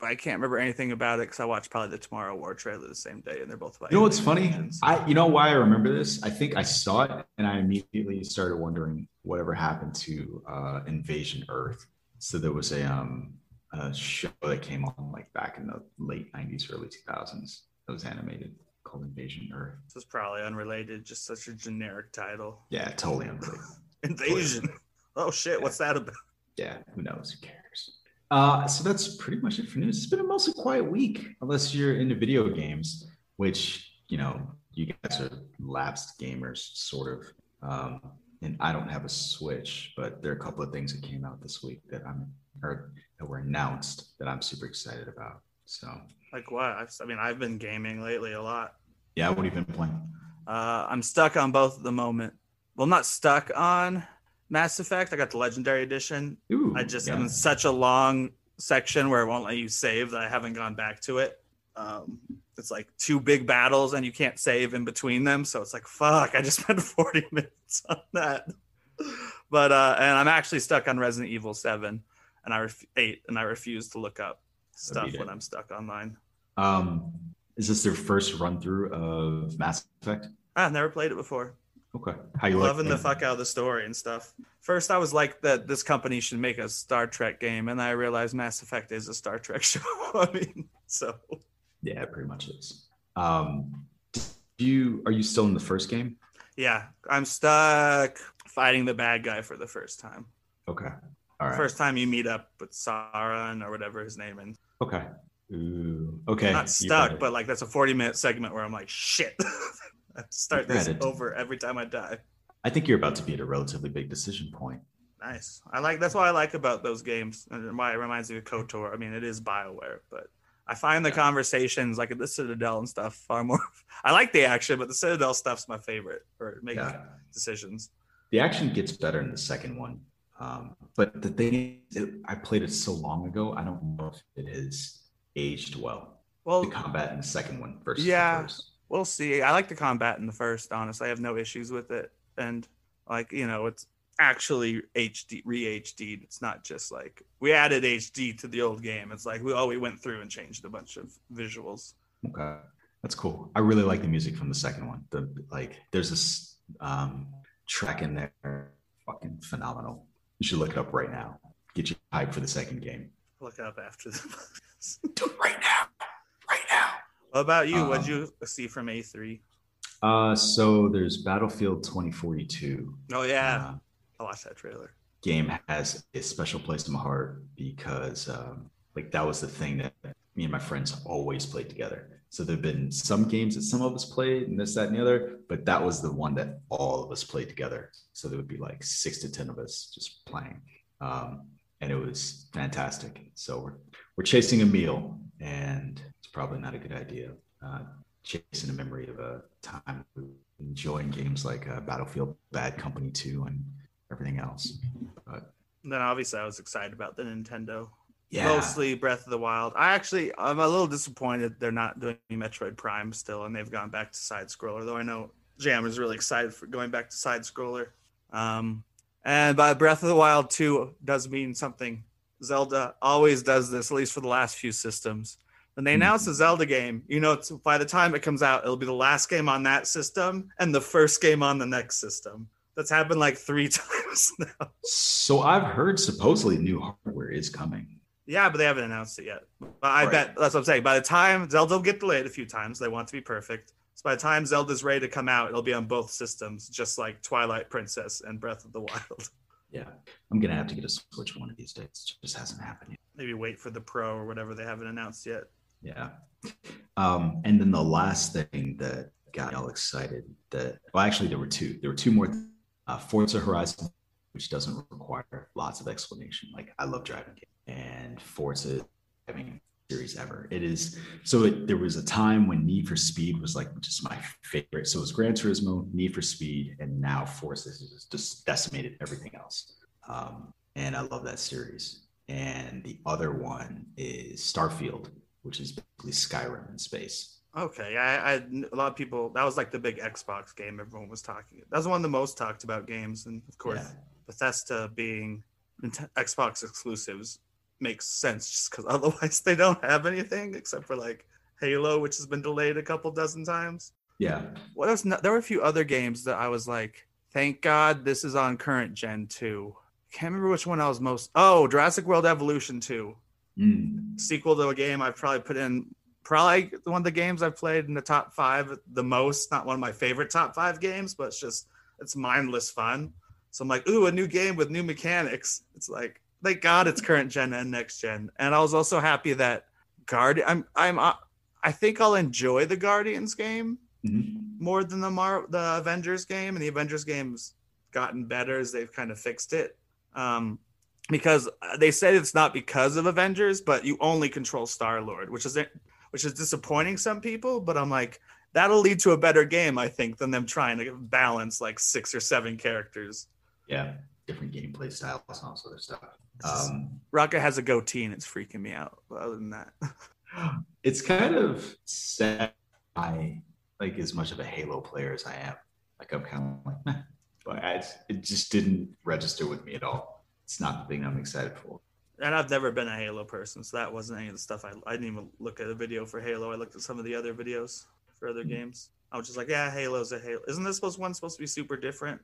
S1: I can't remember anything about it because I watched probably the Tomorrow War trailer the same day, and they're both.
S2: You know what's funny? I you know why I remember this? I think I saw it and I immediately started wondering whatever happened to uh, Invasion Earth. So there was a um a show that came on like back in the late '90s, early 2000s. That was animated called Invasion Earth.
S1: This is probably unrelated, just such a generic title.
S2: Yeah, totally unrelated.
S1: Invasion. Totally. Oh shit, yeah. what's that about?
S2: Yeah, who knows? Who cares? Uh, so that's pretty much it for news. It's been a mostly quiet week, unless you're into video games, which you know you guys are lapsed gamers, sort of. Um, and I don't have a Switch, but there are a couple of things that came out this week that I'm or that were announced that I'm super excited about. So,
S1: like what? I've, I mean, I've been gaming lately a lot.
S2: Yeah, what have you been playing?
S1: Uh, I'm stuck on both at the moment. Well, not stuck on Mass Effect. I got the Legendary Edition. Ooh, I just yeah. am in such a long section where it won't let you save that I haven't gone back to it. Um, it's like two big battles and you can't save in between them. So it's like, fuck, I just spent 40 minutes on that. But, uh, and I'm actually stuck on Resident Evil 7 and I, ref- 8, and I refuse to look up stuff when I'm stuck online.
S2: Um, is this their first run through of Mass Effect?
S1: I've never played it before.
S2: Okay.
S1: How you loving like the fuck out of the story and stuff. First, I was like that this company should make a Star Trek game, and I realized Mass Effect is a Star Trek show. I mean, so
S2: yeah, it pretty much is. Um, do you are you still in the first game?
S1: Yeah, I'm stuck fighting the bad guy for the first time.
S2: Okay. All right.
S1: First time you meet up with Sauron or whatever his name is.
S2: Okay. Ooh. Okay.
S1: not stuck, but like that's a 40 minute segment where I'm like, shit. start this over every time I die.
S2: I think you're about to be at a relatively big decision point.
S1: Nice. I like that's what I like about those games and why it reminds me of KOTOR. I mean, it is Bioware, but I find the yeah. conversations like at the Citadel and stuff far more. I like the action, but the Citadel stuff's my favorite for making yeah. decisions.
S2: The action gets better in the second one, um, but the thing is, I played it so long ago. I don't know if it has aged well. Well, the combat in the second one versus yeah. the first
S1: we'll see. I like the combat in the first. Honestly, I have no issues with it, and like you know, it's actually HD re HD. It's not just like we added HD to the old game. It's like we all oh, we went through and changed a bunch of visuals.
S2: Okay, that's cool. I really like the music from the second one. The like, there's this um, track in there, fucking phenomenal. You should look it up right now. Get you hyped for the second game.
S1: Look up after the.
S2: Do it right now.
S1: What about you? What'd um, you see from E3?
S2: Uh, so there's Battlefield 2042.
S1: Oh yeah, uh, I watched that trailer.
S2: Game has a special place in my heart because um, like that was the thing that me and my friends always played together. So there've been some games that some of us played and this, that, and the other, but that was the one that all of us played together. So there would be like six to ten of us just playing. Um, and it was fantastic. So we're we're chasing a meal, and it's probably not a good idea. Uh, chasing a memory of a time enjoying games like uh, Battlefield, Bad Company 2, and everything else. But
S1: then obviously I was excited about the Nintendo. Yeah. Mostly Breath of the Wild. I actually I'm a little disappointed they're not doing Metroid Prime still, and they've gone back to side scroller. Though I know Jam is really excited for going back to side scroller. Um, and by Breath of the Wild 2 does mean something. Zelda always does this, at least for the last few systems. When they announce a mm-hmm. Zelda game, you know, by the time it comes out, it'll be the last game on that system and the first game on the next system. That's happened like three times now.
S2: So I've heard supposedly new hardware is coming.
S1: Yeah, but they haven't announced it yet. But I right. bet that's what I'm saying. By the time Zelda will get delayed a few times, they want to be perfect. So by the time Zelda's ready to come out, it'll be on both systems, just like Twilight Princess and Breath of the Wild.
S2: Yeah, I'm gonna have to get a Switch one of these days. It just hasn't happened yet.
S1: Maybe wait for the Pro or whatever they haven't announced yet.
S2: Yeah. Um, and then the last thing that got all excited that well, actually there were two. There were two more. Uh, Forza Horizon, which doesn't require lots of explanation. Like I love driving, and Forza having series ever. It is so. It, there was a time when Need for Speed was like just my favorite. So it was Gran Turismo, Need for Speed, and now Forza has just decimated everything else. Um, and I love that series. And the other one is Starfield, which is basically Skyrim in space.
S1: Okay, I, I a lot of people that was like the big Xbox game everyone was talking. That was one of the most talked about games, and of course, yeah. Bethesda being Xbox exclusives makes sense just because otherwise they don't have anything except for like Halo, which has been delayed a couple dozen times.
S2: Yeah.
S1: What else? There were a few other games that I was like, thank God this is on current gen too. Can't remember which one I was most. Oh, Jurassic World Evolution 2. Mm. Sequel to a game I've probably put in, probably one of the games I've played in the top five the most. Not one of my favorite top five games, but it's just, it's mindless fun. So I'm like, ooh, a new game with new mechanics. It's like, thank God it's current gen and next gen. And I was also happy that Guard. I'm I'm uh, I think I'll enjoy the Guardians game mm-hmm. more than the Mar the Avengers game, and the Avengers game's gotten better as they've kind of fixed it. Um, because they said it's not because of Avengers, but you only control Star Lord, which is which is disappointing some people. But I'm like, that'll lead to a better game, I think, than them trying to balance like six or seven characters.
S2: Yeah, different gameplay styles and all sort of stuff.
S1: Um, Rocket has a goatee and it's freaking me out. But other than that,
S2: it's kind of sad. I like as much of a Halo player as I am. Like I'm kind of like, Meh. but I, it just didn't register with me at all. It's not the thing I'm excited for.
S1: And I've never been a Halo person, so that wasn't any of the stuff. I, I didn't even look at a video for Halo. I looked at some of the other videos for other mm-hmm. games. I was just like, yeah, Halo's a Halo. Isn't this supposed one supposed to be super different?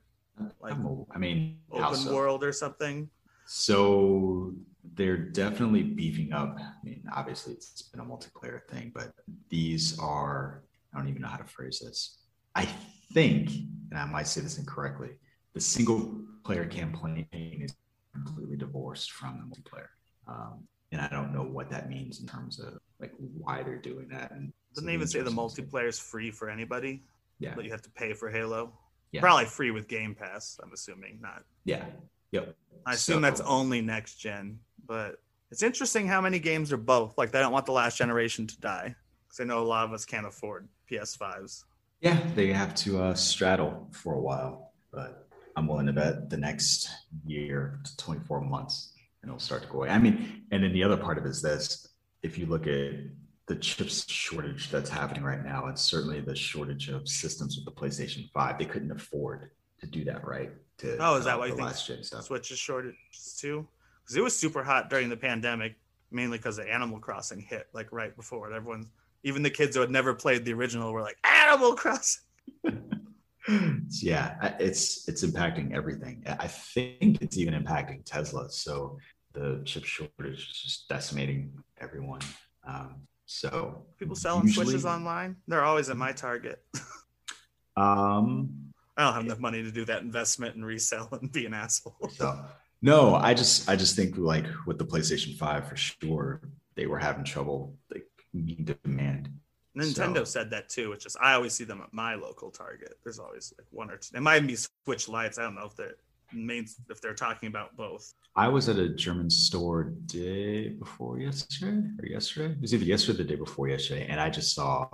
S2: Like, I mean,
S1: open so? world or something.
S2: So they're definitely beefing up. I mean, obviously it's been a multiplayer thing, but these are, I don't even know how to phrase this. I think, and I might say this incorrectly, the single player campaign is completely divorced from the multiplayer. Um, and I don't know what that means in terms of like why they're doing that. And
S1: doesn't even say the multiplayer is free for anybody.
S2: Yeah.
S1: But you have to pay for Halo. Yeah. Probably free with Game Pass, I'm assuming, not.
S2: Yeah. Yep.
S1: I assume so, that's only next gen, but it's interesting how many games are both. Like they don't want the last generation to die because I know a lot of us can't afford PS5s.
S2: Yeah, they have to uh, straddle for a while, but I'm willing to bet the next year to 24 months and it'll start to go away. I mean, and then the other part of it is this: if you look at the chips shortage that's happening right now, it's certainly the shortage of systems with the PlayStation 5. They couldn't afford to do that, right? To
S1: oh, is that why you think Switch is shorted too? Because it was super hot during the pandemic, mainly because the Animal Crossing hit like right before it. Everyone, even the kids who had never played the original, were like Animal Crossing.
S2: yeah, it's it's impacting everything. I think it's even impacting Tesla. So the chip shortage is just decimating everyone. Um, so
S1: people selling usually, switches online, they're always at my Target.
S2: um,
S1: I don't have enough money to do that investment and resell and be an asshole.
S2: So, no, I just I just think like with the PlayStation 5 for sure, they were having trouble like meeting demand.
S1: Nintendo so. said that too, which is I always see them at my local Target. There's always like one or two. It might be Switch lights. I don't know if they're main if they're talking about both.
S2: I was at a German store day before yesterday or yesterday. It was either yesterday or the day before yesterday, and I just saw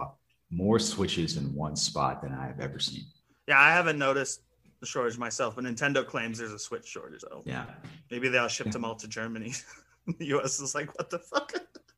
S2: more switches in one spot than I've ever seen.
S1: Yeah, I haven't noticed the shortage myself, but Nintendo claims there's a Switch shortage. So
S2: yeah,
S1: maybe they'll ship yeah. them all to Germany. the U.S. is like, what the fuck?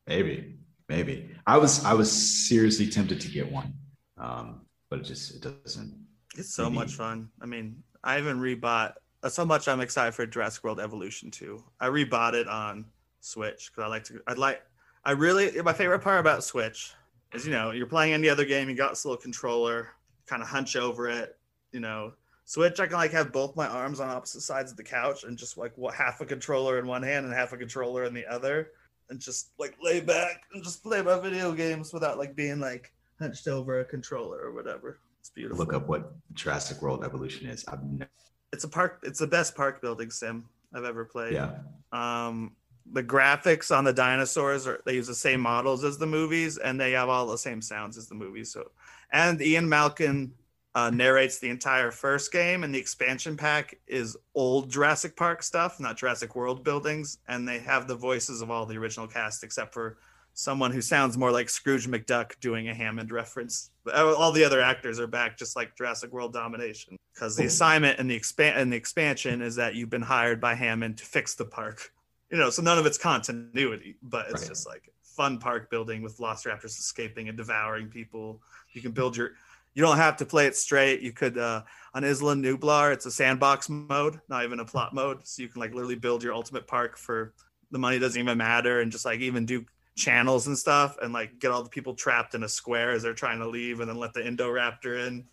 S2: Maybe, maybe. I was I was seriously tempted to get one, um, but it just it doesn't.
S1: It's so maybe. much fun. I mean, I even rebought. That's how much I'm excited for Jurassic World Evolution 2. I rebought it on Switch because I like to. I'd like. I really my favorite part about Switch is you know you're playing any other game. You got this little controller kind of hunch over it, you know. Switch, I can like have both my arms on opposite sides of the couch and just like what half a controller in one hand and half a controller in the other, and just like lay back and just play my video games without like being like hunched over a controller or whatever. It's beautiful.
S2: Look up what Jurassic World Evolution is. I've never...
S1: It's a park. It's the best park building sim I've ever played.
S2: Yeah.
S1: Um, the graphics on the dinosaurs are they use the same models as the movies and they have all the same sounds as the movies so and ian malcolm uh, narrates the entire first game and the expansion pack is old jurassic park stuff not jurassic world buildings and they have the voices of all the original cast except for someone who sounds more like Scrooge McDuck doing a Hammond reference. All the other actors are back, just like Jurassic World Dominion, because the assignment and the expand and the expansion is that you've been hired by Hammond to fix the park. You know, so none of it's continuity, but it's right. just like fun park building with Velociraptors escaping and devouring people. You can build your. You don't have to play it straight. You could uh, on Isla Nublar, it's a sandbox mode, not even a plot mode. So you can like literally build your ultimate park for the money doesn't even matter, and just like even do channels and stuff and like get all the people trapped in a square as they're trying to leave and then let the Indoraptor in.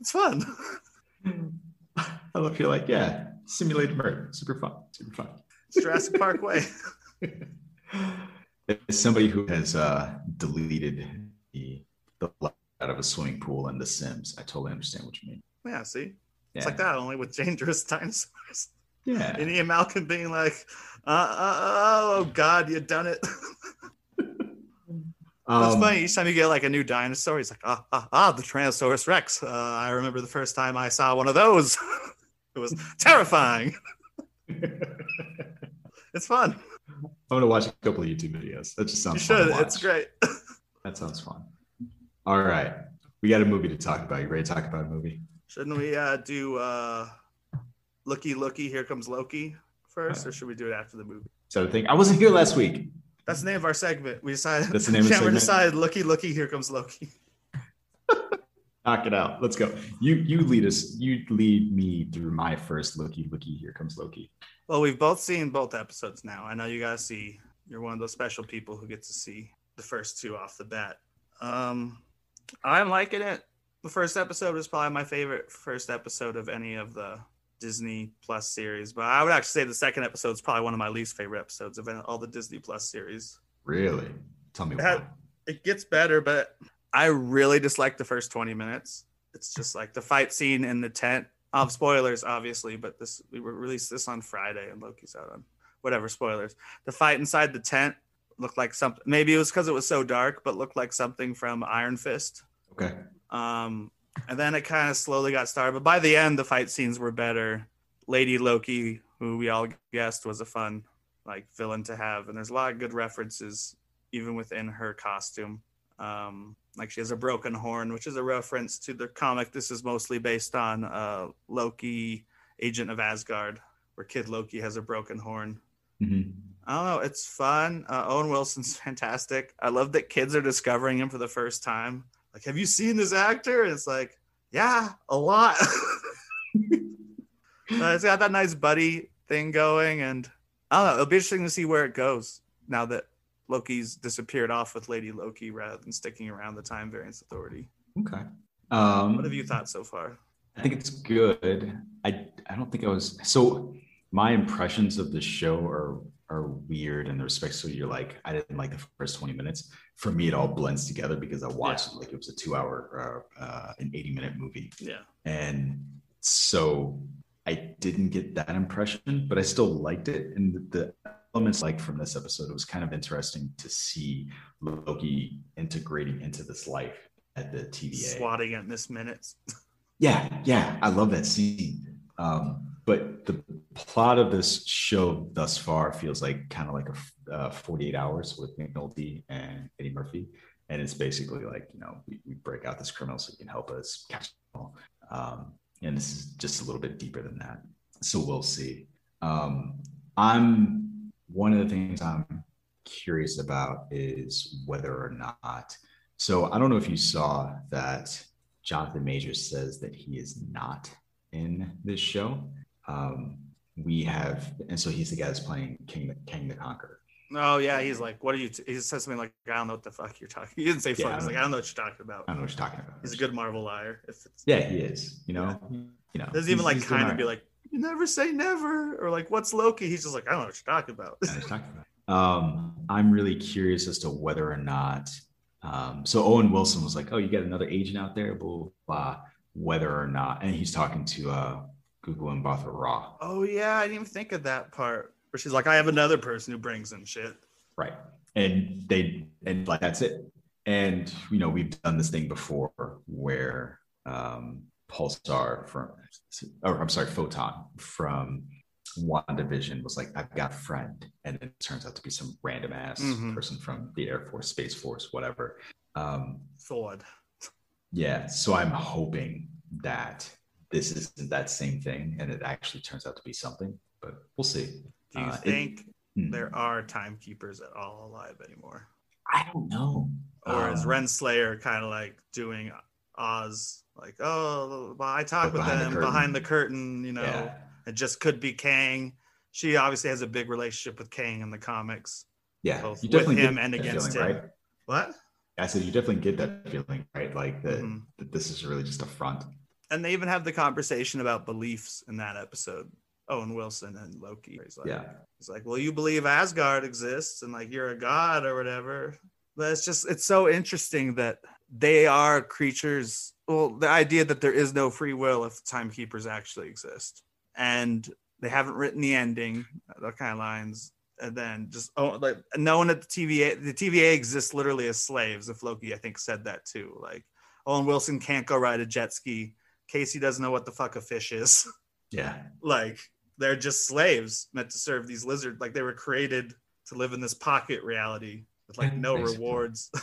S1: It's fun.
S2: I love you like, yeah, simulated murder. Super fun. Super fun.
S1: Jurassic Park way.
S2: As somebody who has uh, deleted the, the out of a swimming pool in The Sims, I totally understand what you mean.
S1: Yeah, see? Yeah. It's like that, only with dangerous dinosaurs.
S2: Yeah.
S1: And Ian Malcolm being like, uh, uh, oh, God, you done it. That's um, funny. Each time you get like a new dinosaur, he's like, ah, ah, ah the Tyrannosaurus Rex. Uh, I remember the first time I saw one of those. it was terrifying. It's fun.
S2: I'm gonna watch a couple of YouTube videos. That just sounds.
S1: You should. It's great.
S2: that sounds fun. All right, we got a movie to talk about. You ready to talk about a movie?
S1: Shouldn't we uh, do uh, "Looky Looky"? Here comes Loki first, or should we do it after the movie?
S2: So the thing, I wasn't here last week.
S1: That's the name of our segment. We decided.
S2: That's the name of the segment.
S1: We decided. Looky, looky. Here comes Loki.
S2: Knock it out. Let's go. You you lead us. You lead me through my first looky looky. Here comes Loki.
S1: Well, we've both seen both episodes now. I know you guys see. You're one of those special people who get to see the first two off the bat. Um, I'm liking it. The first episode is probably my favorite first episode of any of the Disney Plus series, but I would actually say the second episode is probably one of my least favorite episodes of all the Disney Plus series.
S2: Really? Tell me
S1: it, had, it gets better, but I really dislike the first 20 minutes. It's just like the fight scene in the tent. Of spoilers, obviously, but this we released this on Friday and Loki's out on whatever spoilers. The fight inside the tent looked like something. Maybe it was because it was so dark, but looked like something from Iron Fist.
S2: Okay.
S1: Um, and then it kind of slowly got started. But by the end, the fight scenes were better. Lady Loki, who we all guessed was a fun like villain to have, and there's a lot of good references even within her costume. Um, like she has a broken horn, which is a reference to the comic. This is mostly based on uh, Loki, Agent of Asgard, where Kid Loki has a broken horn.
S2: Mm-hmm.
S1: I don't know. It's fun. Uh, Owen Wilson's fantastic. I love that kids are discovering him for the first time like, have you seen this actor? And it's like, yeah, a lot. uh, it's got that nice buddy thing going, and I don't know. It'll be interesting to see where it goes now that Loki's disappeared off with Lady Loki rather than sticking around the Time Variance Authority.
S2: Okay. Um,
S1: what have you thought so far?
S2: I think it's good. I I don't think I was so. My impressions of the show are are weird in the respect. So you're like, I didn't like the first 20 minutes. For me, it all blends together because I watched yeah. it like it was a two hour, uh, uh, an 80 minute movie.
S1: Yeah.
S2: And so I didn't get that impression, but I still liked it. And the, the elements like from this episode, it was kind of interesting to see Loki integrating into this life at the TVA.
S1: Swatting at Miss Minutes.
S2: yeah. Yeah. I love that scene. Um, but the plot of this show thus far feels like kind of like a uh, 48 hours with Nick Nolte and Eddie Murphy. And it's basically like, you know, we, we break out this criminal so he can help us catch him. Um, and this is just a little bit deeper than that. So we'll see. Um, I'm one of the things I'm curious about is whether or not. So I don't know if you saw that Jonathan Majors says that he is not in this show. Um, we have, and so he's the guy that's playing Kang the Kang the Conqueror.
S1: Oh yeah, he's like, "What are you?" T-? He says something like, "I don't know what the fuck you're talking." He didn't say fuck. Yeah, he's like, "I don't know what you're talking about."
S2: I don't know what you're talking about.
S1: He's a good Marvel liar.
S2: If it's yeah, he is. You know, yeah. you know,
S1: doesn't even like kind of be like, "You never say never," or like, "What's Loki?" He's just like, "I don't know what you're talking about."
S2: talking about. Um, I'm really curious as to whether or not. Um, so Owen Wilson was like, "Oh, you got another agent out there," blah blah. Whether or not, and he's talking to uh, Gugu Mbatha-Raw.
S1: Oh yeah, I didn't even think of that part. Where she's like, I have another person who brings in shit.
S2: Right. And they and like that's it. And you know, we've done this thing before where um Pulsar from or I'm sorry, Photon from WandaVision was like, I've got a friend, and it turns out to be some random ass
S1: Mhm.
S2: person from the Air Force, Space Force, whatever. Um,
S1: Thawed.
S2: yeah, so I'm hoping that this isn't that same thing, and it actually turns out to be something, but we'll see.
S1: Do you
S2: Uh, it-
S1: think
S2: Hmm.
S1: there are timekeepers at all alive anymore?
S2: I don't know.
S1: Or is
S2: Um,
S1: Renslayer kind of like doing Oz, like, oh, well, I talk
S2: But
S1: with
S2: behind the
S1: them behind the curtain, you know,
S2: Yeah.
S1: it just could be Kang. She obviously has a big relationship with Kang in the comics.
S2: Yeah,
S1: both
S2: you
S1: with
S2: definitely
S1: him and against
S2: feeling,
S1: him.
S2: right?
S1: What?
S2: I said you definitely get that feeling, right? Like that,
S1: Mhm.
S2: that this is really just a front.
S1: And they even have the conversation about beliefs in that episode. Owen Wilson and Loki. He's like,
S2: Yeah.
S1: He's like, well, you believe Asgard exists and like you're a god or whatever. But it's just, it's so interesting that they are creatures. Well, the idea that there is no free will if timekeepers actually exist. And they haven't written the ending, uh, that kind of lines. And then just, oh, like, no one at the TVA, the TVA exists literally as slaves. If Loki, I think, said that too. Like, Owen Wilson can't go ride a jet ski. Casey doesn't know what the fuck a fish is.
S2: Yeah.
S1: like they're just slaves meant to serve these lizards like they were created to live in this pocket reality with like no
S2: basically.
S1: rewards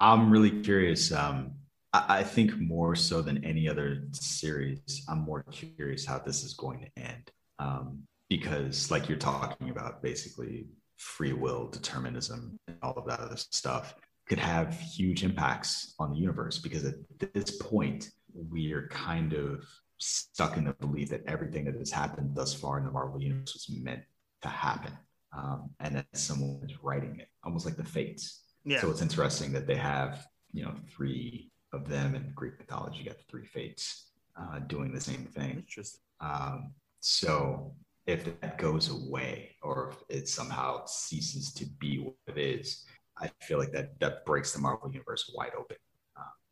S2: I'm really curious. Um, I, I think more so than any other series, I'm more curious how this is going to end. Um, because, like you're talking about, basically free will, determinism, and all of that other stuff could have huge impacts on the universe. Because at this point, we are kind of stuck in the belief that everything that has happened thus far in the Marvel universe was meant to happen, um, and that someone is writing it, almost like the fates.
S1: yeah
S2: So it's interesting that they have, you know, three of them in Greek mythology, you got the three fates uh, doing the same thing.
S1: interesting
S2: Um, so if that goes away or if it somehow ceases to be what it is, I feel like that that breaks the Marvel universe wide open.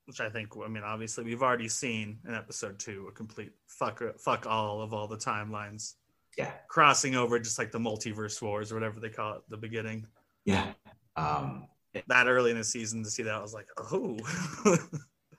S1: which i think i mean obviously we've already seen in episode two a complete fuck fuck all of all the timelines
S2: Yeah.
S1: crossing over just like the multiverse wars or whatever they call it at the beginning
S2: Yeah. Um,
S1: that early in the season to see that i was like oh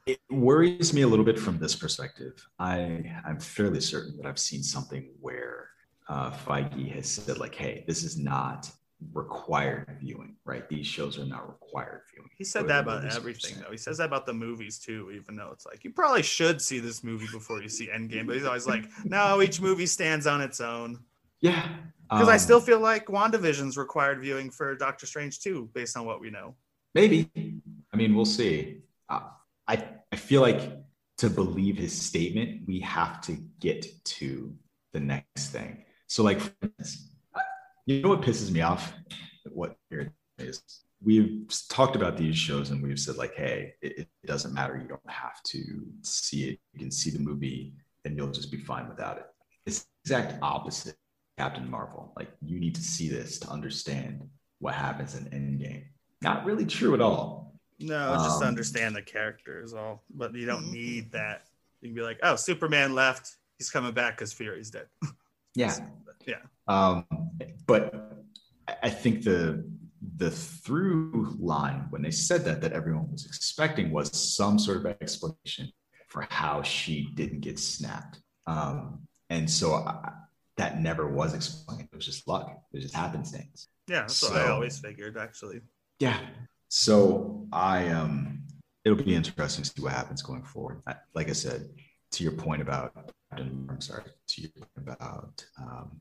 S2: it worries me a little bit from this perspective. I I'm fairly certain that I've seen something where uh, Feige has said like, "Hey, this is not required viewing, right? These shows are not required viewing."
S1: he said that about everything
S2: 100%.
S1: though he says that about the movies too even though it's like you probably should see this movie before you see endgame but he's always like no each movie stands on its own
S2: Yeah,
S1: Because I
S2: um,
S1: still feel like WandaVision's required viewing for Doctor Strange too, based on what we know.
S2: maybe. I mean, we'll see. Uh, I I feel like to believe his statement, we have to get to the next thing. So, like, for instance, you know what pisses me off? What here is we've talked about these shows and we've said like, hey, it, it doesn't matter. You don't have to see it. You can see the movie and you'll just be fine without it. It's the exact opposite. Captain Marvel. Like, you need to see this to understand what happens in Endgame. Not really true at all.
S1: No, it's just to
S2: Um,
S1: understand the characters all, but you don't need that. You can be like, oh, Superman left. He's coming back because Fury's dead.
S2: Yeah.
S1: Yeah.
S2: Um, but I- think the the through line when they said that that everyone was expecting was some sort of explanation for how she didn't get snapped. Um, and so I, that never was explained. It was just luck. It was just happenstance.
S1: Yeah, that's what I always figured, actually.
S2: Yeah. So I um it'll be interesting to see what happens going forward. I, like I said, to your point about I'm sorry, to your point about um,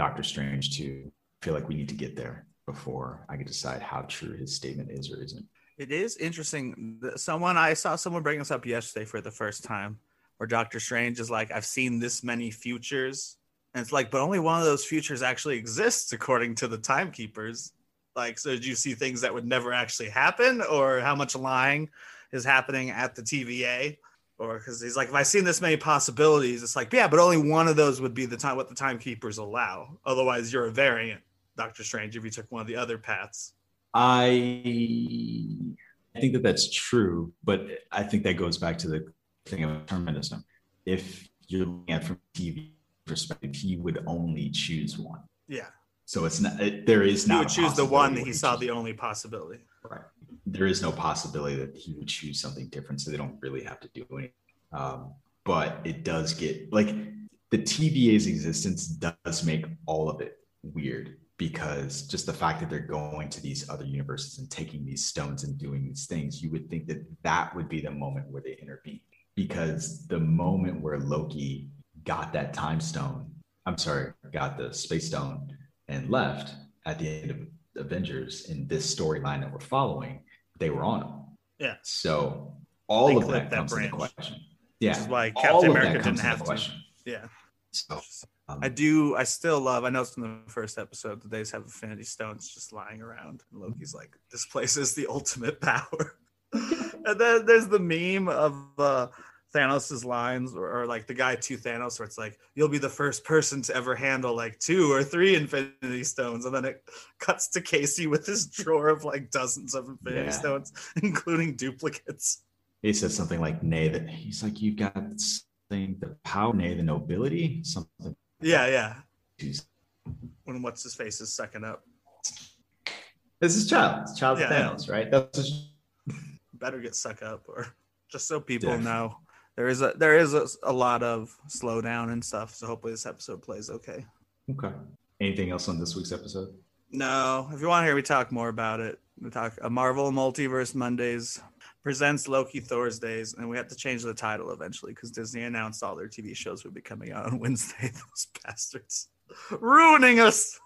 S2: Doctor Strange too. I feel like we need to get there before I can decide how true his statement is or isn't.
S1: It is interesting. Someone I saw someone bring this up yesterday for the first time, where Doctor Strange is like, I've seen this many futures. And it's like, but only one of those futures actually exists according to the timekeepers. Like, so do you see things that would never actually happen, or how much lying is happening at the TVA? Or because he's like, if I've seen this many possibilities, it's like, yeah, but only one of those would be the time what the timekeepers allow. Otherwise, you're a variant, Doctor Strange, if you took one of the other paths.
S2: I I think that that's true, but I think that goes back to the thing of determinism. If you're looking at it from TV perspective, he would only choose one.
S1: Yeah.
S2: So it's not it, there is
S1: He
S2: not
S1: He
S2: would
S1: choose the one that he saw the only possibility.
S2: right. There is no possibility that he would choose something different, so they don't really have to do anything. Um, but it does get like the TVA's existence does make all of it weird because just the fact that they're going to these other universes and taking these stones and doing these things, you would think that that would be the moment where they intervene. Because the moment where Loki got that time stone, I'm sorry, got the space stone and left at the end of Avengers in this storyline that we're following, they were on them.
S1: Yeah.
S2: So all
S1: They
S2: of that
S1: that
S2: comes into question. Yeah.
S1: Which is why Captain
S2: that
S1: America didn't have to.
S2: question.
S1: Yeah.
S2: So um,
S1: I do. I still love. I know it's in the first episode that they just have Infinity Stones just lying around, and Loki's like, "This place is the ultimate power." and then there's the meme of uh, Thanos' lines, or, or like the guy to Thanos, where it's like, "You'll be the first person to ever handle like two or three Infinity Stones," and then it cuts to Casey with his drawer of like dozens of Infinity
S2: Yeah.
S1: Stones, including duplicates.
S2: he said something like nay that he's like you've got this thing the power nay the nobility something
S1: Yeah, yeah. When what's his face is sucking up,
S2: this is child it's child
S1: Yeah.
S2: Thanos, right that's just,
S1: better get suck up or just so people
S2: Def.
S1: know there is a there is a, a lot of slowdown and stuff so hopefully this episode plays okay.
S2: Okay. Anything else on this week's episode?
S1: No. If you want to hear me talk more about it we talk a marvel multiverse mondays presents loki thursdays and we have to change the title eventually because disney announced all their tv shows would be coming out on wednesday. Those bastards. Ruining us!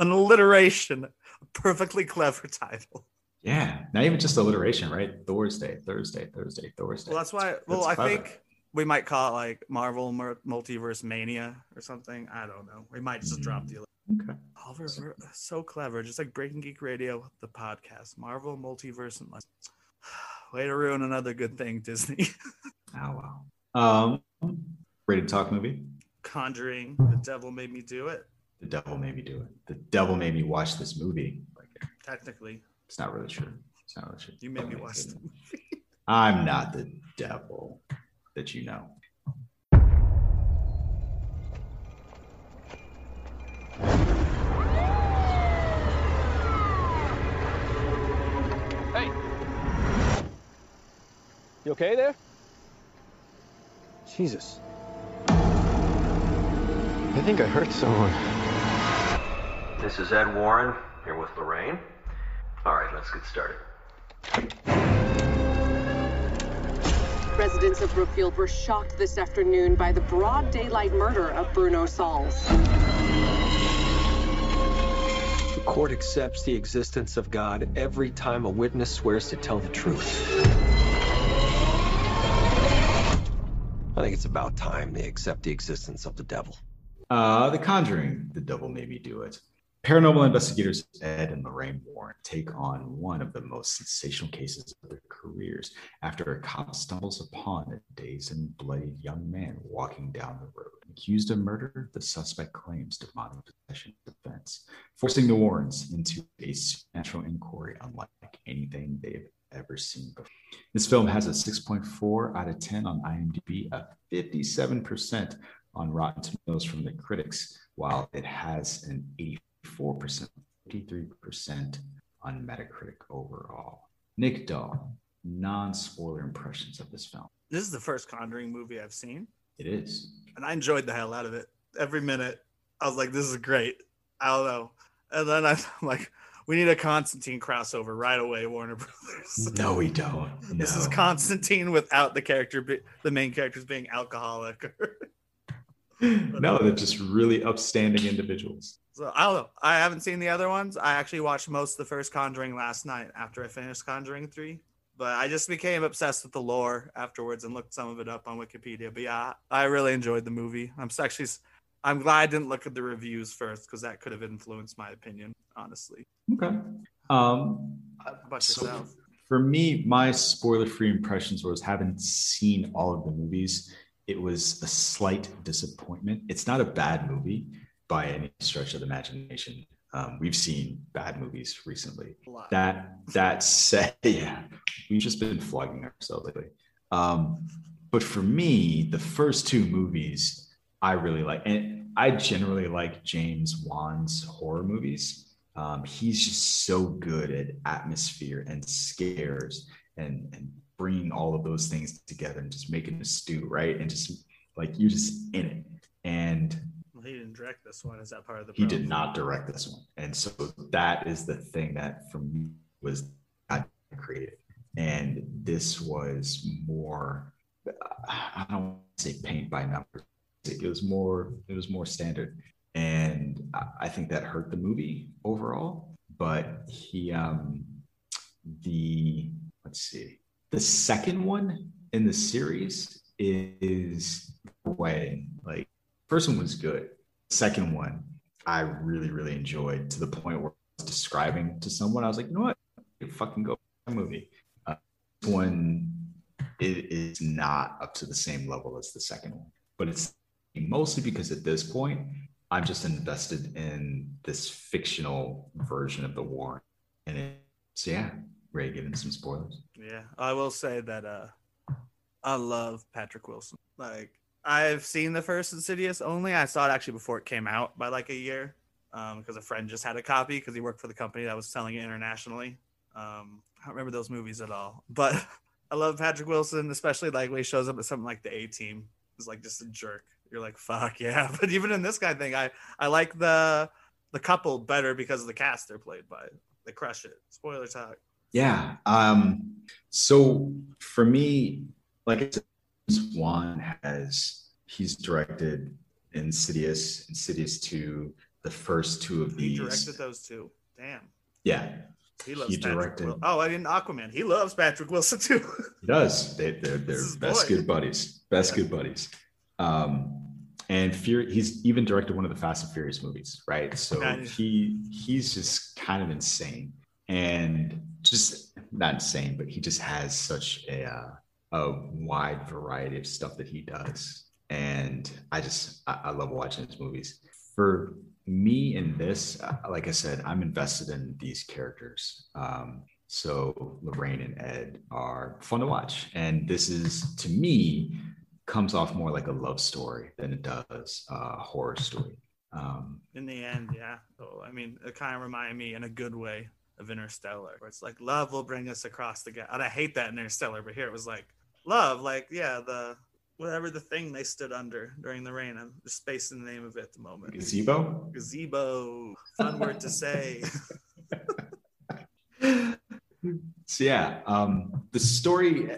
S1: An alliteration. A perfectly clever title
S2: yeah not even just alliteration right thursday thursday thursday thursday
S1: Well, that's why. Well,
S2: That's
S1: I think we might call it like Marvel Mur- Multiverse Mania or something. I don't know. We might just drop the.
S2: okay
S1: Oliver, we're so clever, just like Breaking Geek Radio, the podcast, Marvel Multiverse, and way to ruin another good thing, Disney.
S2: oh wow um rated talk movie
S1: Conjuring, The Devil Made Me Do It.
S2: the devil made me do it the devil made me watch this movie like
S1: Technically,
S2: it's not really true it's not really true
S1: you made me
S2: Okay,
S1: watch
S2: good.
S1: them.
S2: i'm not the devil that you know
S3: Hey! You okay there? Jesus. I think I hurt someone.
S4: This is Ed Warren, here with Lorraine. All right, let's get started.
S5: Residents of Brookfield were shocked this afternoon by the broad daylight murder of Bruno Sauls.
S6: The court accepts the existence of God every time a witness swears to tell the truth. I think it's about time they accept the existence of the devil.
S2: Uh, The Conjuring, The Devil Made Me Do It. Paranormal investigators Ed and Lorraine Warren take on one of the most sensational cases of their careers after a cop stumbles upon a dazed and bloodied young man walking down the road. Accused of murder, the suspect claims demonic possession defense, forcing the Warrens into a supernatural inquiry unlike anything they've ever seen before. This film has a 6.4 out of 10 on IMDb, a 57% on Rotten Tomatoes from the critics, while it has an 84%, 53% on Metacritic overall. Nick Dahl, non spoiler impressions of this film.
S1: This is the first Conjuring movie I've seen,
S2: It is.
S1: and I enjoyed the hell out of it. Every minute, I was like, "This is great." I don't know, and then I'm like, "We need a Constantine crossover right away, Warner Brothers."
S2: No, we don't.
S1: This is Constantine without the character, be, the main characters being alcoholic.
S2: no, they're just really upstanding individuals.
S1: So I don't know. I haven't seen the other ones. I actually watched most of the first Conjuring last night after I finished Conjuring three. But I just became obsessed with the lore afterwards and looked some of it up on Wikipedia. But yeah, I really enjoyed the movie. I'm actually, I'm glad I didn't look at the reviews first because that could have influenced my opinion. Honestly,
S2: Okay. Um,
S1: How about
S2: so
S1: yourself?
S2: for me, my spoiler-free impressions was having seen all of the movies. It was a slight disappointment. It's not a bad movie by any stretch of the imagination. Um, we've seen bad movies recently. That that said, yeah, we've just been flogging ourselves lately. Um, but for me, the first two movies I really like, and I generally like James Wan's horror movies. Um, he's just so good at atmosphere and scares and and bringing all of those things together and just making a stew, right? And just like you're just in it. and
S1: he didn't direct this one. Is that part of the?
S2: He did not direct this one, and so that is the thing that for me was not creative, and this was more. I don't want to say paint by numbers. It was more. It was more standard, and I think that hurt the movie overall. But he, um, the let's see, the second one in the series is way like first one was good second one i really really enjoyed to the point where i was describing to someone i was like you know what fucking go movie uh, one it is not up to the same level as the second one but it's mostly because at this point i'm just invested in this fictional version of the war and it, so yeah Ray, get some spoilers
S1: yeah i will say that uh I love Patrick Wilson. Like I've seen the first Insidious only. I saw it actually before it came out by like a year because um, a friend just had a copy because he worked for the company that was selling it internationally. Um, I don't remember those movies at all, but I love Patrick Wilson, especially like when he shows up at something like the A Team. He's like just a jerk. You're like fuck yeah. But even in this guy thing, I I like the the couple better because of the cast they're played by. They crush it. Spoiler talk.
S2: Yeah. Um. So for me, like I said, Wan has he's directed Insidious, Insidious two, the first two of these.
S1: He directed those two. Damn.
S2: Yeah.
S1: He loves he Patrick directed. Wil- oh, I mean Aquaman. He loves Patrick Wilson too.
S2: he does. They, they're they're best boy. good buddies. Best yeah. good buddies. Um, and Fear. He's even directed one of the Fast and Furious movies, right? So he he's just kind of insane and just not insane, but he just has such a uh, a wide variety of stuff that he does. And I just, I, I love watching his movies. For me in this, uh, like I said, I'm invested in these characters. Um, so Lorraine and Ed are fun to watch. And this is, to me, comes off more like a love story than it does a horror story. Um,
S1: in the end, yeah. So, I mean, it kind of reminded me in a good way of Interstellar, where it's like love will bring us across the gap. And I hate that in Interstellar, but here it was like love like yeah the whatever the thing they stood under during the rain. I'm just spacing the name of it at the moment.
S2: Gazebo?
S1: Gazebo. Fun word to say.
S2: So yeah um the story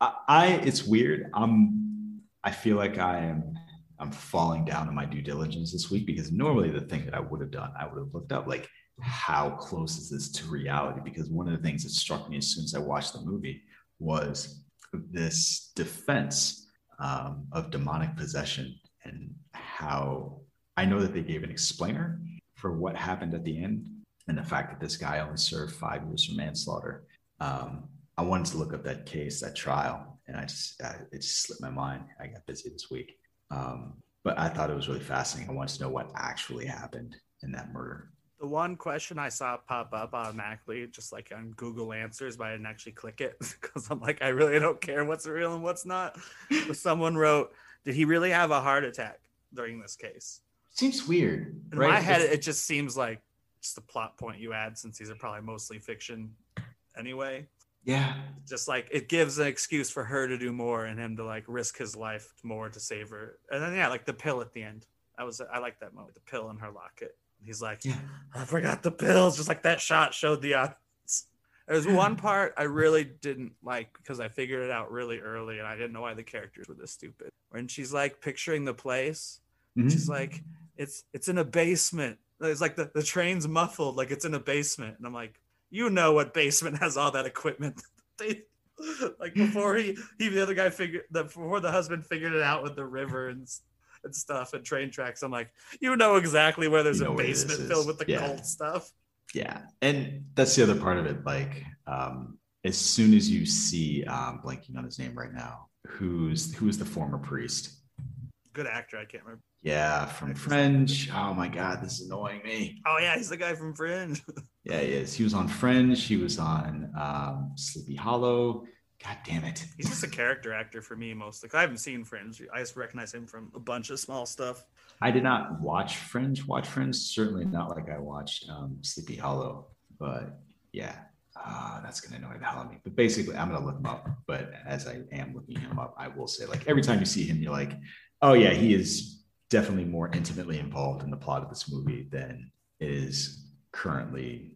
S2: I, I it's weird. I'm i feel like i am i'm falling down on my due diligence this week because normally the thing that i would have done i would have looked up like how close is this to reality? Because one of the things that struck me as soon as i watched the movie was this defense um, of demonic possession and how I know that they gave an explainer for what happened at the end and the fact that this guy only served five years for manslaughter. Um, I wanted to look up that case, that trial, and I just I, it just slipped my mind. I got busy this week, um, but I thought it was really fascinating. I wanted to know what actually happened in that murder
S1: the one question I saw pop up automatically, just like on Google Answers, but I didn't actually click it because I'm like, I really don't care what's real and what's not. but someone wrote, Did he really have a heart attack during this case?
S2: Seems weird.
S1: In right? my head, it just seems like just a plot point you add since these are probably mostly fiction anyway.
S2: Yeah.
S1: Just like it gives an excuse for her to do more and him to like risk his life more to save her. And then, yeah, like the pill at the end. I was, I like that moment, the pill in her locket He's like, yeah. I forgot the pills. Just like that shot showed the odds. There's one part I really didn't like because I figured it out really early and I didn't know why the characters were this stupid. When she's like picturing the place, mm-hmm. she's like, it's it's in a basement. It's like the, the train's muffled, like it's in a basement. And I'm like, you know what basement has all that equipment. they, like before he, he the other guy figured that before the husband figured it out with the river and and stuff and train tracks. I'm like, you know exactly where there's you a basement filled with the yeah. cult stuff.
S2: Yeah. And that's the other part of it. Like, um, as soon as you see um blanking on his name right now, who's who's the former priest?
S1: Good actor, I can't remember.
S2: Yeah, from Fringe. Oh my god, this is annoying me.
S1: Oh yeah, he's the guy from Fringe.
S2: yeah, he is. He was on Fringe. He was on um, Sleepy Hollow. God damn it.
S1: He's just a character actor for me mostly. I haven't seen Fringe. I just recognize him from a bunch of small stuff.
S2: I did not watch Fringe, watch Fringe. Certainly not like I watched um, Sleepy Hollow. But yeah, uh, that's going to annoy the hell out of me. But basically, I'm going to look him up. But as I am looking him up, I will say, like, every time you see him, you're like, oh, yeah, he is definitely more intimately involved in the plot of this movie than is currently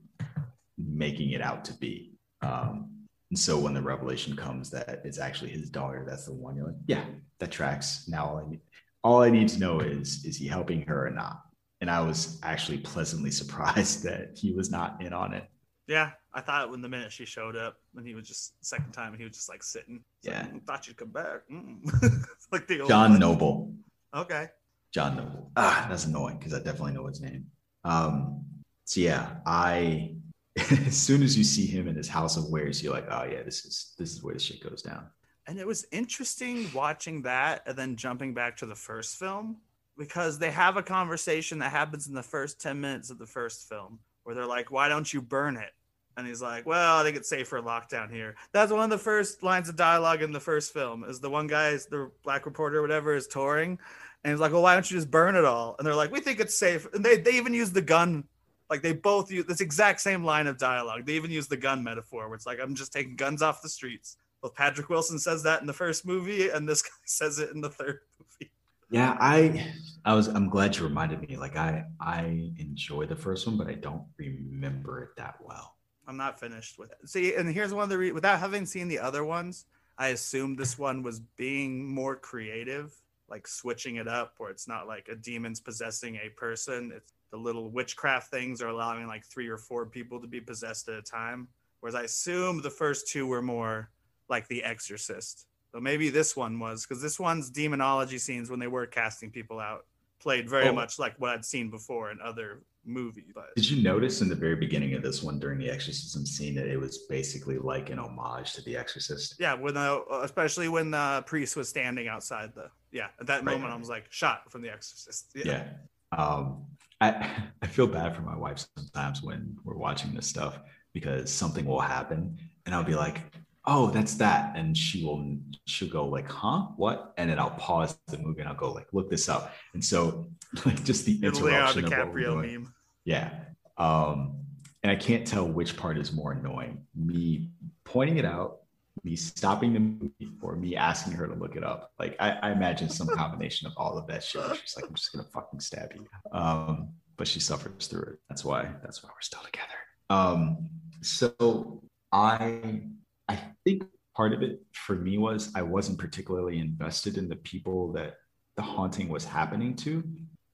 S2: making it out to be. Um, and so when the revelation comes that it's actually his daughter, that's the one you're like, yeah, that tracks. Now all I need, all I need to know is is he helping her or not? And I was actually pleasantly surprised that he was not in on it.
S1: Yeah, I thought when the minute she showed up, when he was just second time, he was just like sitting.
S2: Yeah.
S1: like, "Mm, thought you'd come back. Mm. like the old
S2: John
S1: one.
S2: Noble.
S1: Okay.
S2: John Noble. Ah, that's annoying because I definitely know his name. Um, so yeah, I as soon as you see him in his house of wares, you're like, oh yeah, this is this is where the shit goes down.
S1: And it was interesting watching that and then jumping back to the first film because they have a conversation that happens in the first 10 minutes of the first film where they're like, Why don't you burn it? And he's like, Well, I think it's safer for lockdown here. That's one of the first lines of dialogue in the first film is the one guy, the black reporter or whatever, is touring. And he's like, Well, why don't you just burn it all? And they're like, We think it's safe. And they, they even use the gun. Like they both use this exact same line of dialogue. They even use the gun metaphor where it's like, I'm just taking guns off the streets. Well, Patrick Wilson says that in the first movie, and this guy says it in the third movie.
S2: Yeah, I I was I'm glad you reminded me. Like I I enjoy the first one, but I don't remember it that well.
S1: I'm not finished with it. See, and here's one of the re- without having seen the other ones, I assumed this one was being more creative, like switching it up, where it's not like a demon's possessing a person. It's the little witchcraft things are allowing like three or four people to be possessed at a time. Whereas I assume the first two were more like The Exorcist. So maybe this one was because this one's demonology scenes when they were casting people out played very
S2: Oh.
S1: much like what I'd seen before in other movies. But
S2: Did you notice in the very beginning of this one during the exorcism scene that it was basically like an homage to The Exorcist?
S1: yeah, when uh, especially when the priest was standing outside the yeah at that
S2: Right.
S1: moment I was like shot from The Exorcist. Yeah,
S2: yeah. Um, I I feel bad for my wife sometimes when we're watching this stuff because something will happen and I'll be like, "Oh, that's that," and she will she'll go like, "Huh? What?" And then I'll pause the movie and I'll go like, "Look this up." And so like just the interruption of what we're doing.
S1: meme.
S2: Yeah. Um, and I can't tell which part is more annoying me pointing it out, me stopping the movie, or me asking her to look it up. Like, I, I imagine some combination of all of that shit. She's like, I'm just going to fucking stab you. Um, but she suffers through it. That's why, that's why we're still together. Um, so I, I think part of it for me was I wasn't particularly invested in the people that the haunting was happening to.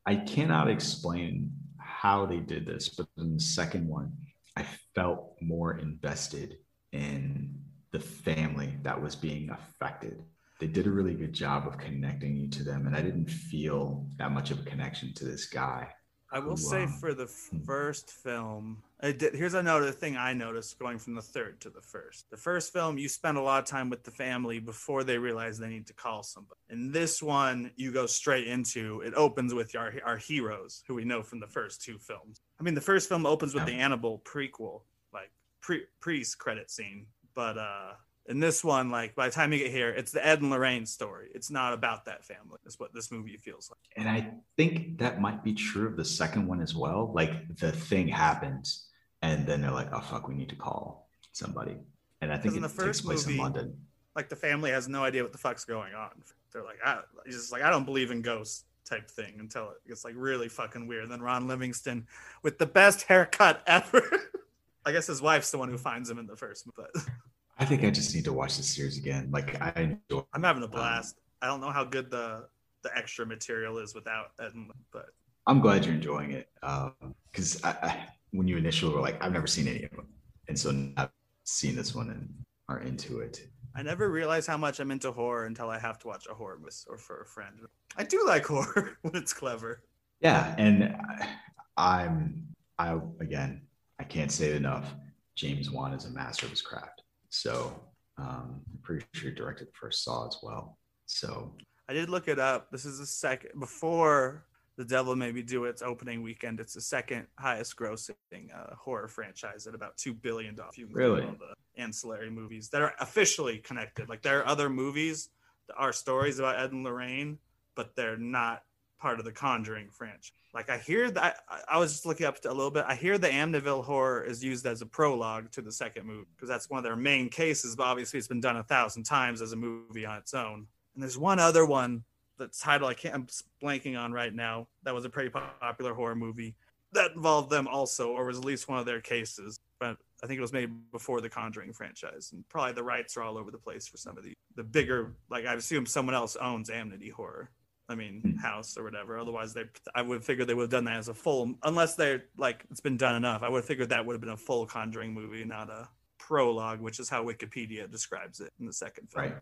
S2: I cannot explain how they did this, but in the second one, I felt more invested in the family that was being affected. They did a really good job of connecting you to them, and I didn't feel that much of a connection to this guy.
S1: I will
S2: who,
S1: say
S2: um,
S1: for the first film, I did, here's another thing I noticed going from the third to the first. The first film, you spend a lot of time with the family before they realize they need to call somebody. In this one, you go straight into it. Opens with our our heroes, who we know from the first two films. I mean, the first film opens with
S2: Yeah.
S1: the Annabelle prequel, like pre priest credit scene, but uh. In this one, like by the time you get here, it's the Ed and Lorraine story. It's not about that family. That's what this movie feels like.
S2: And I think that might be true of the second one as well. Like the thing happens, and then they're like, "Oh fuck, we need to call somebody." And I think
S1: in
S2: it
S1: the
S2: takes
S1: first
S2: place in London.
S1: like the family has no idea what the fuck's going on. They're like, I, just like, I don't believe in ghosts type thing until it gets like really fucking weird. Then Ron Livingston with the best haircut ever. I guess his wife's the one who finds him in the first, but
S2: I think I just need to watch the series again. Like I enjoy.
S1: I'm having a um, blast. I don't know how good the the extra material is without Ed, and- but
S2: I'm glad you're enjoying it uh, because I, when you initially were like, I've never seen any of them, and so I've seen this one and are into it.
S1: I never realized how much I'm into horror until I have to watch a horror movie or for a friend. I do like horror when it's clever.
S2: Yeah, and I, I'm I again I can't say it enough. James Wan is a master of his craft. So um, I'm pretty sure he directed the first Saw as well. So
S1: I did look it up. This is the second before The Devil Made Me Do its opening weekend. It's the second highest grossing uh, horror franchise at about two billion dollars.
S2: Really?
S1: all the ancillary movies that are officially connected. Like there are other movies that are stories about Ed and Lorraine, but they're not part of the Conjuring franchise. Like I hear that I, I was just looking up a little bit. I hear the Amityville horror is used as a prologue to the second movie because that's one of their main cases. But obviously, it's been done a thousand times as a movie on its own. And there's one other one the title I can't I'm blanking on right now. That was a pretty popular horror movie that involved them also, or was at least one of their cases. But I think it was made before the Conjuring franchise, and probably the rights are all over the place for some of the the bigger. Like I assume someone else owns Amity Horror. I mean. House or whatever. Otherwise, they I would figure they would have done that as a full, unless they're like it's been done enough. I would have figured that would have been a full Conjuring movie, not a prologue, which is how Wikipedia describes it in the second film.
S2: Right.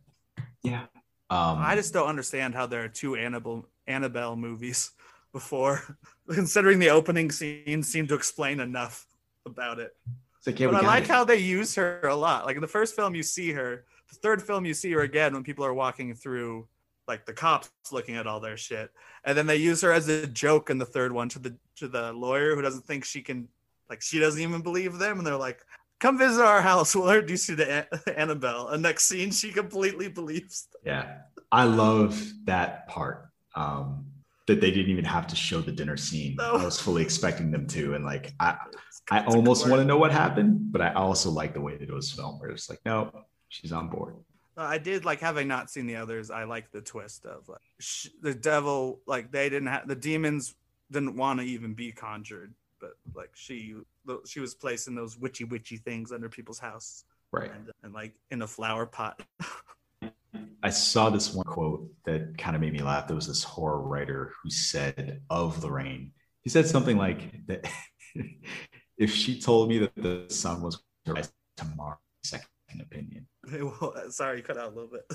S2: Yeah. Um,
S1: I just don't understand how there are two Annabelle Annabelle movies before, considering the opening scene seemed to explain enough about it.
S2: it's like, yeah,
S1: but I like
S2: it.
S1: how they use her a lot. Like in the first film, you see her. The third film, you see her again when people are walking through, like the cops looking at all their shit, and then they use her as a joke in the third one to the to the lawyer who doesn't think she can, like she doesn't even believe them, and they're like, "Come visit our house. We'll introduce you to An- Annabelle." And next scene, she completely believes.
S2: Yeah. I love that part. Um, that they didn't even have to show the dinner scene.
S1: No.
S2: I was fully expecting them to. And like I I almost want to know what happened, but I also like the way that it was filmed where it's like, no, she's on board.
S1: I did like having not seen the others. I like the twist of like sh- the devil. Like they didn't have the demons didn't want to even be conjured, but like she she was placing those witchy witchy things under people's house
S2: Right.
S1: and, and like in a flower pot.
S2: I saw this one quote that kind of made me laugh. There was this horror writer who said of Lorraine, he said something like that if she told me that the sun was going to rise tomorrow, second opinion.
S1: Well, Sorry, you cut out a little bit.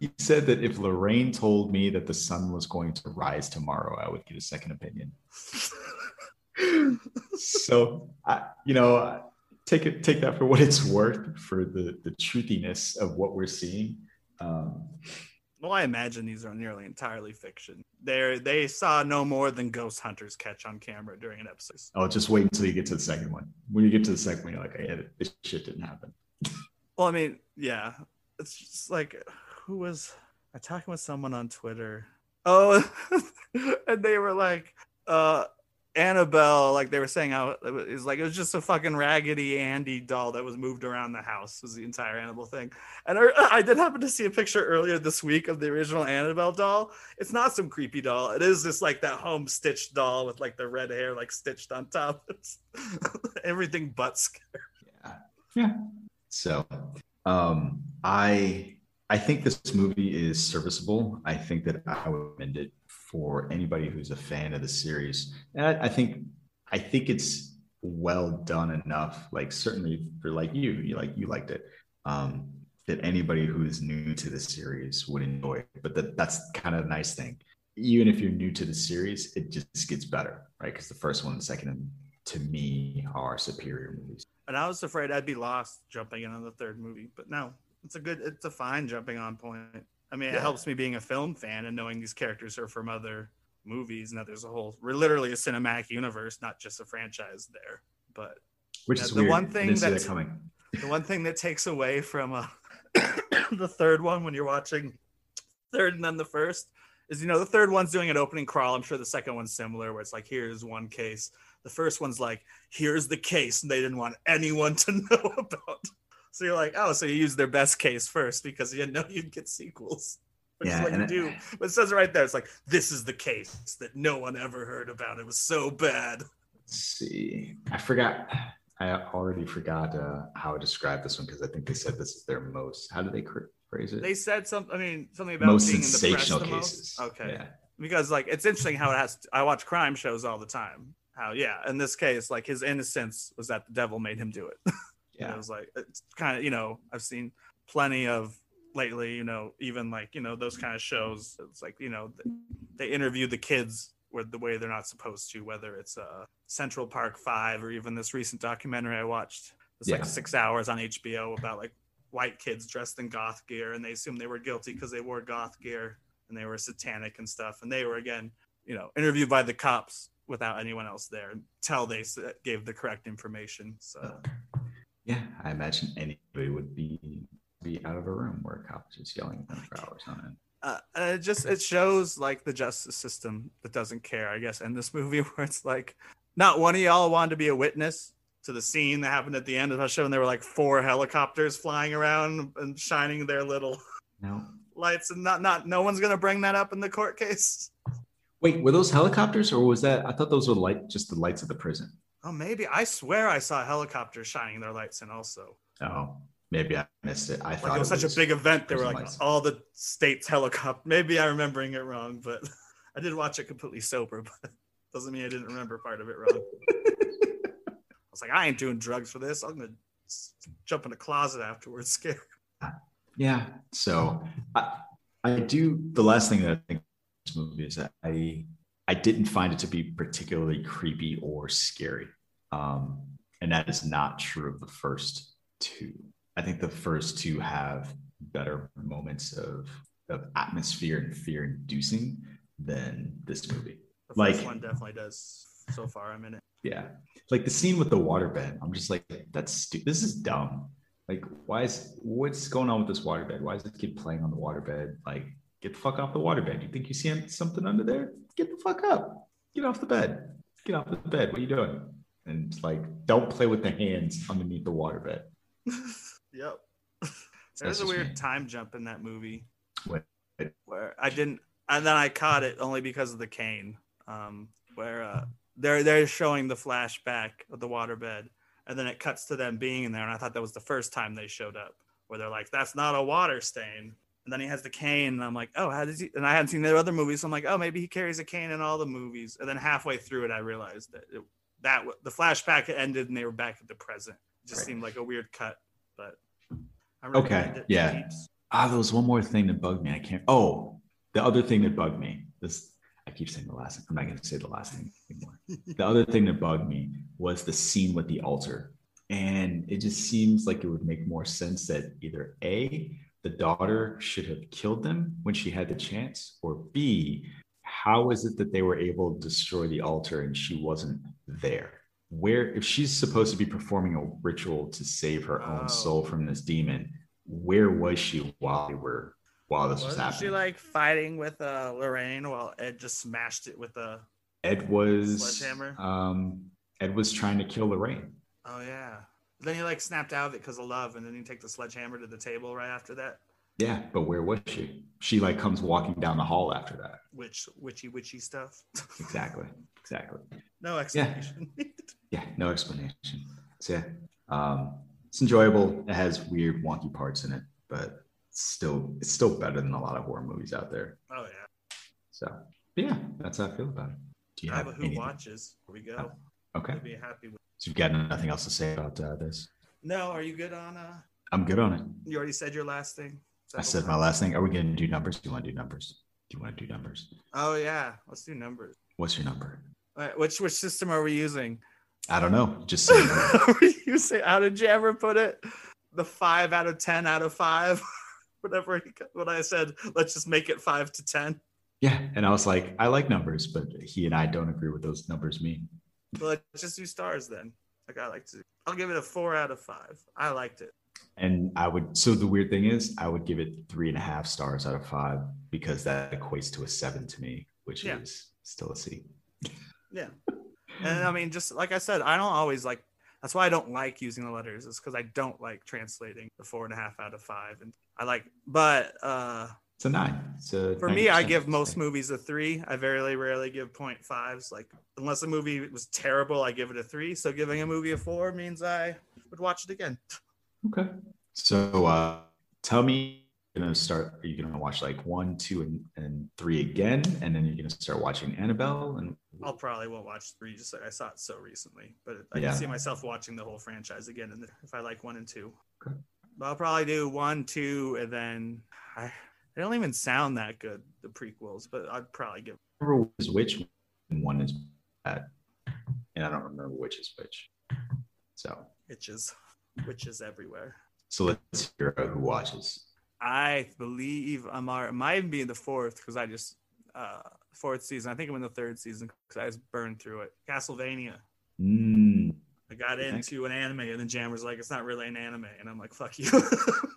S2: He said that if Lorraine told me that the sun was going to rise tomorrow, I would get a second opinion. so, I, you know, take it, take that for what it's worth for the the truthiness of what we're seeing. Um,
S1: Well, I imagine these are nearly entirely fiction. They they saw no more than ghost hunters catch on camera during an episode.
S2: oh, just wait until you get to the second one. When you get to the second one, you're like, yeah, this shit didn't happen.
S1: Well, I mean, yeah, it's just like who was I talking with someone on Twitter? Oh, and they were like, uh, Annabelle, like they were saying how it was, like it was just a fucking raggedy Andy doll that was moved around the house was the entire Annabelle thing. And I, did happen to see a picture earlier this week of the original Annabelle doll. It's not some creepy doll. It is just like that home stitched doll with like the red hair like stitched on top. It's everything but scary.
S2: Yeah. Yeah. So, um, I I think this movie is serviceable. I think that I would recommend it for anybody who's a fan of the series. And I, I think I think it's well done enough. Like certainly for like you, you like you liked it. Um, that anybody who is new to the series would enjoy. But that that's kind of a nice thing. Even if you're new to the series, it just gets better, right? Because the first one and the second, to me, are superior movies.
S1: And I was afraid I'd be lost jumping in on the third movie, but no, it's a good, it's a fine jumping on point. I mean, it
S2: Yeah.
S1: helps me being a film fan and knowing these characters are from other movies Now there's a whole, literally a cinematic universe, not just a franchise there. But
S2: Which is
S1: the
S2: weird.
S1: one thing that's-
S2: coming.
S1: the one thing that takes away from uh, the third one when you're watching third and then the first is you know the third one's doing an opening crawl i'm sure the second one's similar where it's like here's one case the first one's like here's the case and they didn't want anyone to know about so you're like oh so you used their best case first because you didn't know you'd get sequels which
S2: Yeah,
S1: is what you
S2: and
S1: do but it says it right there it's like this is the case that no one ever heard about it was so bad
S2: Let's see. I forgot. I already forgot uh, how I described this one because I think they said this is their most. How do they phrase it?
S1: they said something i mean something about
S2: most
S1: being in the press
S2: sensational
S1: the most.
S2: cases.
S1: okay
S2: Yeah.
S1: because like it's interesting how it has i watch crime shows all the time how yeah in this case like his innocence was that the devil made him do it And
S2: Yeah.
S1: it was like it's kind of you know i've seen plenty of lately you know even like you know those kind of shows it's like you know they interview the kids with the way they're not supposed to whether it's uh central park 5 or even this recent documentary i watched it's
S2: Yeah.
S1: like six hours on hbo about like white kids dressed in goth gear and they assumed they were guilty because they wore goth gear and they were satanic and stuff and they were again you know interviewed by the cops without anyone else there until they gave the correct information so
S2: Yeah. I imagine anybody would be be out of a room where a cop is yelling at them for hours on end.
S1: uh, and it just it shows like the justice system that doesn't care i guess in this movie where it's like not one of y'all wanted to be a witness to the scene that happened at the end of the show and there were like four helicopters flying around and shining their little
S2: No.
S1: lights and not not no one's gonna bring that up in the court case.
S2: Wait, were those helicopters or was that? I thought those were light, just the lights of the prison.
S1: Oh, maybe I swear I saw helicopters shining their lights in also.
S2: Oh, maybe I missed it. I thought
S1: Like it was such a big event. They were like
S2: lights.
S1: all the states helicopter. Maybe I'm remembering it wrong, but I did watch it completely sober, but doesn't mean I didn't remember part of it wrong. I was like, I ain't doing drugs for this. I'm gonna jump in the closet afterwards, scared.
S2: Yeah. So I, I do. The last thing that I think movie is that I I didn't find it to be particularly creepy or scary, um, and that is not true of the first two. I think the first two have better moments of of atmosphere and fear inducing than this movie.
S1: The first
S2: Like-
S1: one definitely does. So far, I'm in it.
S2: Yeah. Like the scene with the waterbed. I'm just like, that's stupid. this is dumb. Like, why is what's going on with this waterbed? Why is this kid playing on the waterbed? Like, get the fuck off the waterbed. You think you see something under there? Get the fuck up. Get off the bed. Get off the bed. What are you doing? And it's like, don't play with the hands underneath the waterbed.
S1: Yep.
S2: That's
S1: There's a weird
S2: me.
S1: time jump in that movie
S2: What?
S1: where I didn't, and then I caught it only because of the cane, um, where uh, they're they're showing the flashback of the waterbed, and then it cuts to them being in there, and I thought that was the first time they showed up, where they're like, "That's not a water stain." And then he has the cane, and I'm like, "Oh, how does he?" And I hadn't seen the other movies, so I'm like, "Oh, maybe he carries a cane in all the movies." And then halfway through it, I realized that it, that the flashback ended, and they were back at the present. It just
S2: Right.
S1: seemed like a weird cut, but I
S2: Okay,
S1: it.
S2: yeah. Ah, there was one more thing that bugged me. I can't. Oh, the other thing that bugged me. This I keep saying the last thing. I'm not going to say the last thing anymore. the other thing that bugged me was the scene with the altar, and it just seems like it would make more sense that either a the daughter should have killed them when she had the chance, or b how is it that they were able to destroy the altar and she wasn't there? Where, if she's supposed to be performing a ritual to save her
S1: Oh.
S2: own soul from this demon, where was she while they were while this was happening?
S1: Wasn't
S2: happening?
S1: she like fighting with uh, Lorraine while Ed just smashed it with a?
S2: Ed was
S1: Sledgehammer?
S2: um Ed was trying to kill Lorraine.
S1: Oh yeah. Then he like snapped out of it because of love, and then he take the sledgehammer to the table right after that.
S2: Yeah, but where was she? She like comes walking down the hall after that.
S1: Which witchy, witchy stuff.
S2: Exactly. Exactly.
S1: no explanation.
S2: Yeah, no explanation. So yeah, um, it's enjoyable. It has weird, wonky parts in it, but it's still it's still better than a lot of horror movies out there.
S1: oh yeah.
S2: So yeah, that's how I feel about it. Do you
S1: I
S2: have
S1: have a who
S2: anything?
S1: watches. Here we go.
S2: Okay,
S1: I'd be happy with.
S2: So you've got nothing else to say about uh, this?
S1: No, are you good on? uh
S2: I'm good on it.
S1: You already said your last thing.
S2: I said my last thing. Are we going to do numbers? Do you want to do numbers? Do you want to do numbers?
S1: Oh yeah, let's do numbers.
S2: What's your number?
S1: Right, which which system are we using?
S2: I don't know. Just say a number.
S1: Are we using? How did you ever put it? The five out of ten out of five. Whatever. he- What I said. Let's just make it five to ten.
S2: yeah, and I was like, I like numbers, but he and I don't agree what those numbers mean.
S1: Let's just do stars then. Like I like to. I'll give it a four out of five. I liked it.
S2: And I would. So the weird thing is, I would give it three and a half stars out of five because that equates to a seven to me, which
S1: Yeah.
S2: is still a C.
S1: Yeah. And I mean, just like I said, I don't always like. That's why I don't like using the letters. Is because I don't like translating the four and a half out of five, and I like. But uh
S2: It's a nine. A
S1: for me, I give most movies a three. I very rarely give point fives. Like unless a movie was terrible, I give it a three. So giving a movie a four means I would watch it again.
S2: Okay. So uh, tell me, you're gonna start. Are you gonna watch like one, two, and, and three again, and then you're gonna start watching Annabelle? And
S1: I'll probably won't watch three. Just like I saw it so recently, but I
S2: Yeah.
S1: can see myself watching the whole franchise again. And if I like one and two,
S2: Okay.
S1: but I'll probably do one, two, and then I. They don't even sound that good, the prequels, but I'd probably give.
S2: remember which is which, one is bad, and I don't remember which is which. So,
S1: Itches, witches everywhere.
S2: so let's hear out who watches.
S1: I believe I'm might be in the fourth because I just uh fourth season. I think I'm in the third season because I just burned through it. Castlevania.
S2: Mm,
S1: I got into an anime and then Jammer's like, it's not really an anime, and I'm like, fuck you.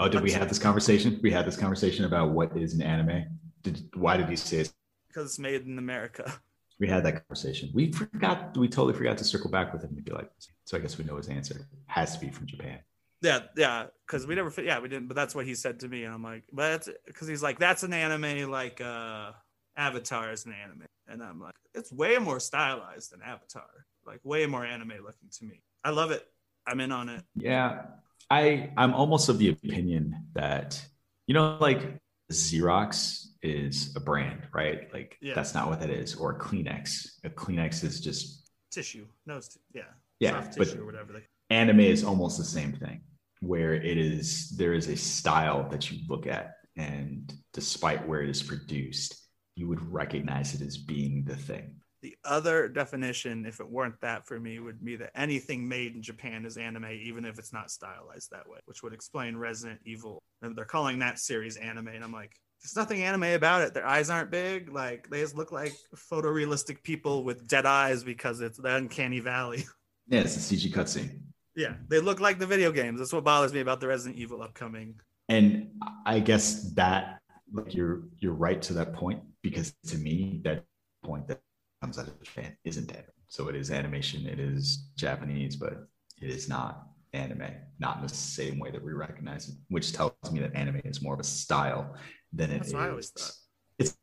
S2: Oh, did we have this conversation? We had this conversation about what is an anime. Did why did he say it?
S1: because it's made in America.
S2: We had that conversation. We forgot. We totally forgot to circle back with him to be like. So I guess we know his answer has to be from Japan.
S1: Yeah, yeah, because we never. Yeah, we didn't. But that's what he said to me, and I'm like, but because he's like, that's an anime like uh Avatar is an anime, and I'm like, it's way more stylized than Avatar, like way more anime looking to me. I love it. I'm in on it.
S2: Yeah, I I'm almost of the opinion that you know, like Xerox is a brand, right? Like
S1: Yeah.
S2: that's not what that is, or Kleenex. A Kleenex is just
S1: Tissue, nose, t- yeah,
S2: Yeah,
S1: soft
S2: but-
S1: tissue or whatever they.
S2: anime is almost the same thing where it is there is a style that you look at and despite where it is produced you would recognize it as being the thing
S1: The other definition, if it weren't that for me, would be that anything made in Japan is anime, even if it's not stylized that way, which would explain Resident Evil. And they're calling that series anime, and I'm like, there's nothing anime about it. Their eyes aren't big. Like they just look like photorealistic people with dead eyes because it's the uncanny valley.
S2: yeah it's a cg cutscene
S1: yeah, they look like the video games. That's what bothers me about the Resident Evil upcoming.
S2: and i guess that like you're you're right to that point because to me that point that comes out of japan isn't anime so it is animation it is japanese but it is not anime not in the same way that we recognize it which tells me that anime is more of a style than it
S1: That's
S2: is.
S1: what I always thought.
S2: it's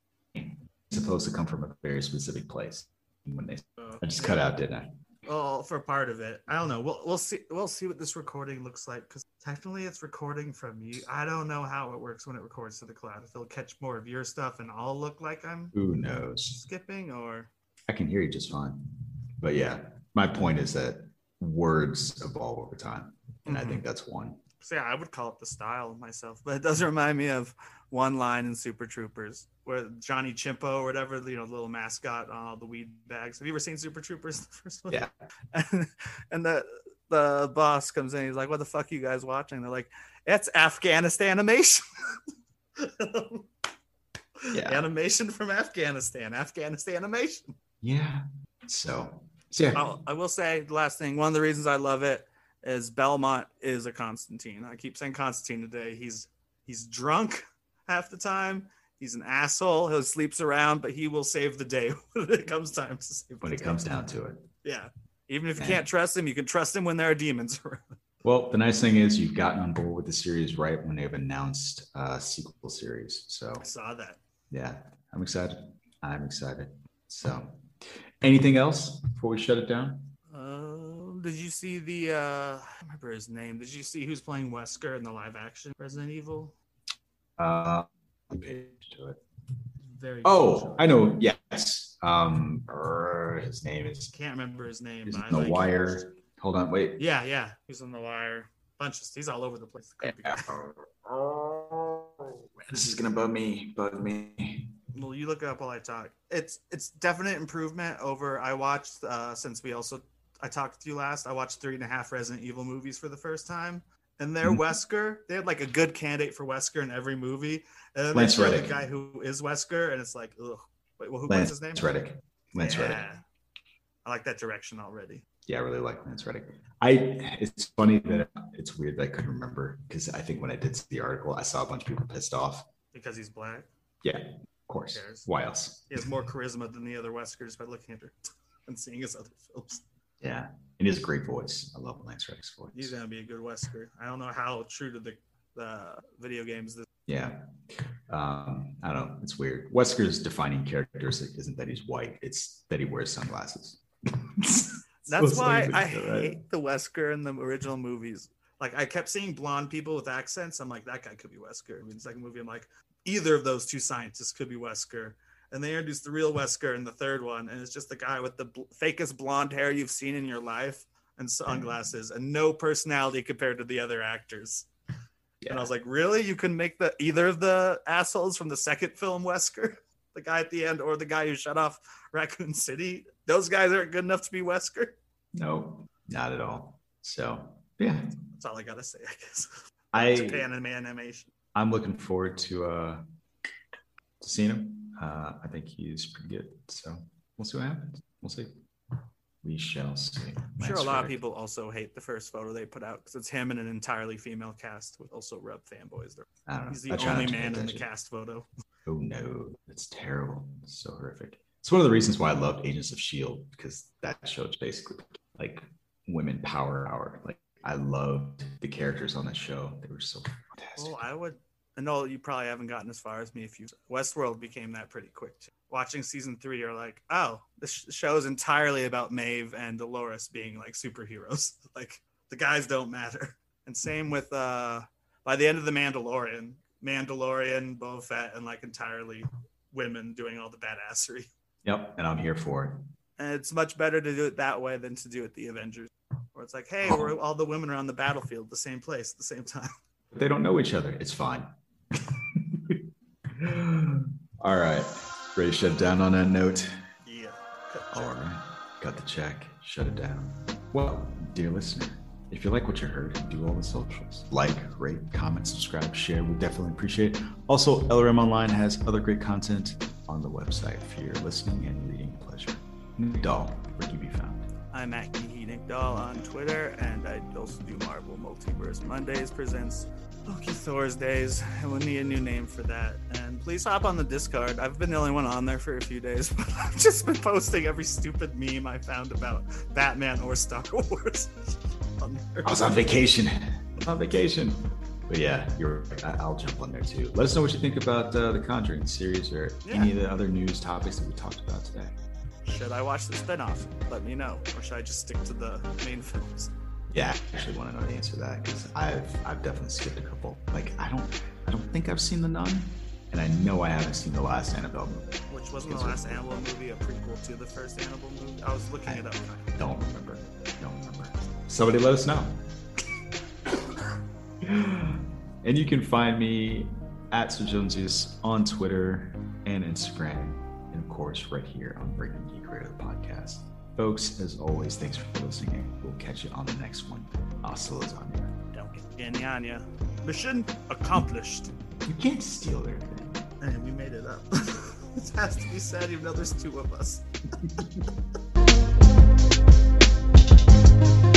S2: supposed to come from a very specific place when they i just cut out didn't i
S1: Well, for part of it, I don't know. We'll we'll see. We'll see what this recording looks like because technically it's recording from you. I don't know how it works when it records to the cloud. If it'll catch more of your stuff and I'll look like I'm
S2: who knows
S1: skipping, or
S2: I can hear you just fine. But yeah, my point is that words evolve over time. And I think mm-hmm. that's one.
S1: so yeah, I would call it the style myself. But it does remind me of one line in Super Troopers where Johnny Chimpo or whatever, you know, the little mascot on all the weed bags. Have you ever seen Super Troopers? The first one?
S2: Yeah.
S1: and, and the the boss comes in. He's like, "What the fuck, you guys watching?" They're like, "It's Afghanistan animation."
S2: Yeah.
S1: Animation from Afghanistan. Afghanistan animation.
S2: Yeah. So, so yeah.
S1: I'll, I will say the last thing. One of the reasons I love it is Belmont is a Constantine. I keep saying Constantine today. He's he's drunk half the time. He's an asshole. He sleeps around, but he will save the day when it comes time to save.
S2: when it
S1: day.
S2: comes down to it.
S1: yeah. Even if you
S2: Yeah.
S1: can't trust him, you can trust him when there are demons around.
S2: Well, the nice thing is you've gotten on board with the series right when they've announced a sequel series. So
S1: I saw that.
S2: yeah, I'm excited. I'm excited. So anything else before we shut it down?
S1: Uh, did you see the? uh I remember his name. Did you see who's playing Wesker in the live action Resident Evil?
S2: Uh page to it.
S1: Very.
S2: Oh, I know. Yes. Um er, his name is
S1: can't remember his name.
S2: he's
S1: but I
S2: in the
S1: like him.
S2: wire. Hold on, wait.
S1: Yeah, yeah, he's on the wire. Bunch of he's all over the place. Creepy guy.
S2: This is gonna bug me. Bug me.
S1: Well, you look it up while I talk. It's it's definite improvement over. I watched uh, since we also I talked to you last. I watched three and a half Resident Evil movies for the first time, and their
S2: Mhm.
S1: Wesker they had like a good candidate for Wesker in every movie, and then
S2: Lance
S1: they show the guy who is Wesker, and it's like, ugh. Wait, well, who plays
S2: Lance
S1: his name?
S2: Reddick. Lance
S1: yeah.
S2: Reddick.
S1: I like that direction already.
S2: Yeah, I really like Lance Reddick. I it's funny that it's weird that I couldn't remember because I think when I did see the article, I saw a bunch of people pissed off.
S1: Because he's black.
S2: Yeah, of course. Why else?
S1: He has more charisma than the other Weskers by looking at her and seeing his other films.
S2: Yeah, and he has a great voice. I love Lance Reddick's voice.
S1: He's gonna be a good Wesker. I don't know how true to the the video games this
S2: Yeah. Um, I don't know. It's weird. Wesker's defining characteristic isn't that he's white; it's that he wears sunglasses.
S1: That's
S2: So
S1: why I
S2: like, right?
S1: hate the Wesker in the original movies. Like I kept seeing blonde people with accents. I'm like, that guy could be Wesker. I mean, the second movie, I'm like, either of those two scientists could be Wesker. And they introduced the real Wesker in the third one, and it's just the guy with the bl- fakest blonde hair you've seen in your life and sunglasses, and no personality compared to the other actors. And I was like, really? You can make the either of the assholes from the second film Wesker, the guy at the end, or the guy who shut off Raccoon City? Those guys aren't good enough to be Wesker.
S2: No, not at all. So yeah,
S1: That's all I gotta say, I guess.
S2: I
S1: Japan animation.
S2: I'm looking forward to uh to seeing him. Uh, I think he's pretty good. So we'll see what happens. We'll see. We shall see.
S1: I'm sure a lot of people also hate the first photo they put out because it's him and an entirely female cast with also rub fanboys. There,
S2: I don't know.
S1: he's the only
S2: not to pay
S1: man in the cast photo.
S2: Oh no, it's terrible. It's so horrific. It's one of the reasons why I loved Agents of Shield because that show is basically like women power hour. Like I loved the characters on that show. They were so fantastic.
S1: Well, I would. I know you probably haven't gotten as far as me. If you Westworld became that pretty quick. Too. Watching season three, you're like, oh, this show is entirely about Maeve and Dolores being like superheroes. like the guys don't matter. And same with uh by the end of the Mandalorian, Mandalorian, Boba Fett, and like entirely women doing all the badassery.
S2: Yep, and I'm here for it.
S1: And it's much better to do it that way than to do it the Avengers, where it's like, hey, we're all the women are on the battlefield, the same place, at the same time.
S2: They don't know each other. It's fine. All right, ready to shut down on that note.
S1: Yeah.
S2: All right, got the check. Shut it down. Well, dear listener. If you like what you heard, do all the socials. Like, rate, comment, subscribe, share. We definitely appreciate it. Also, LRM Online has other great content on the website for your listening and reading pleasure. Nick Dahl, where can you be found?
S1: I'm at Geeky Nick Dahl on Twitter, and I also do Marvel Multiverse Mondays presents Loki Thursdays, and we'll need a new name for that. And please hop on the Discord. I've been the only one on there for a few days, but I've just been posting every stupid meme I found about Batman or Star Wars.
S2: I was on vacation. on vacation. But yeah, you're. I'll jump on there too. Let us know what you think about uh, the Conjuring series or yeah. any of the other news topics that we talked about today.
S1: Should I watch the spinoff? Let me know, or should I just stick to the main films?
S2: Yeah, I actually want to know the answer to that because I've I've definitely skipped a couple. Like I don't I don't think I've seen the Nun, and I know I haven't seen the last Annabelle movie.
S1: Which wasn't the last Annabelle movie a prequel to the first Annabelle movie? I was looking I it up.
S2: Don't remember. Don't remember. Somebody let us know. and you can find me at Sir Joneses on Twitter and Instagram, and of course, right here on Breaking Geek Radio the podcast. Folks, as always, thanks for listening. We'll catch you on the next one. Hasta lasagna.
S1: Don't get any on you. Mission accomplished.
S2: You can't steal their thing.
S1: And we made it up. it has to be said, even though there's two of us.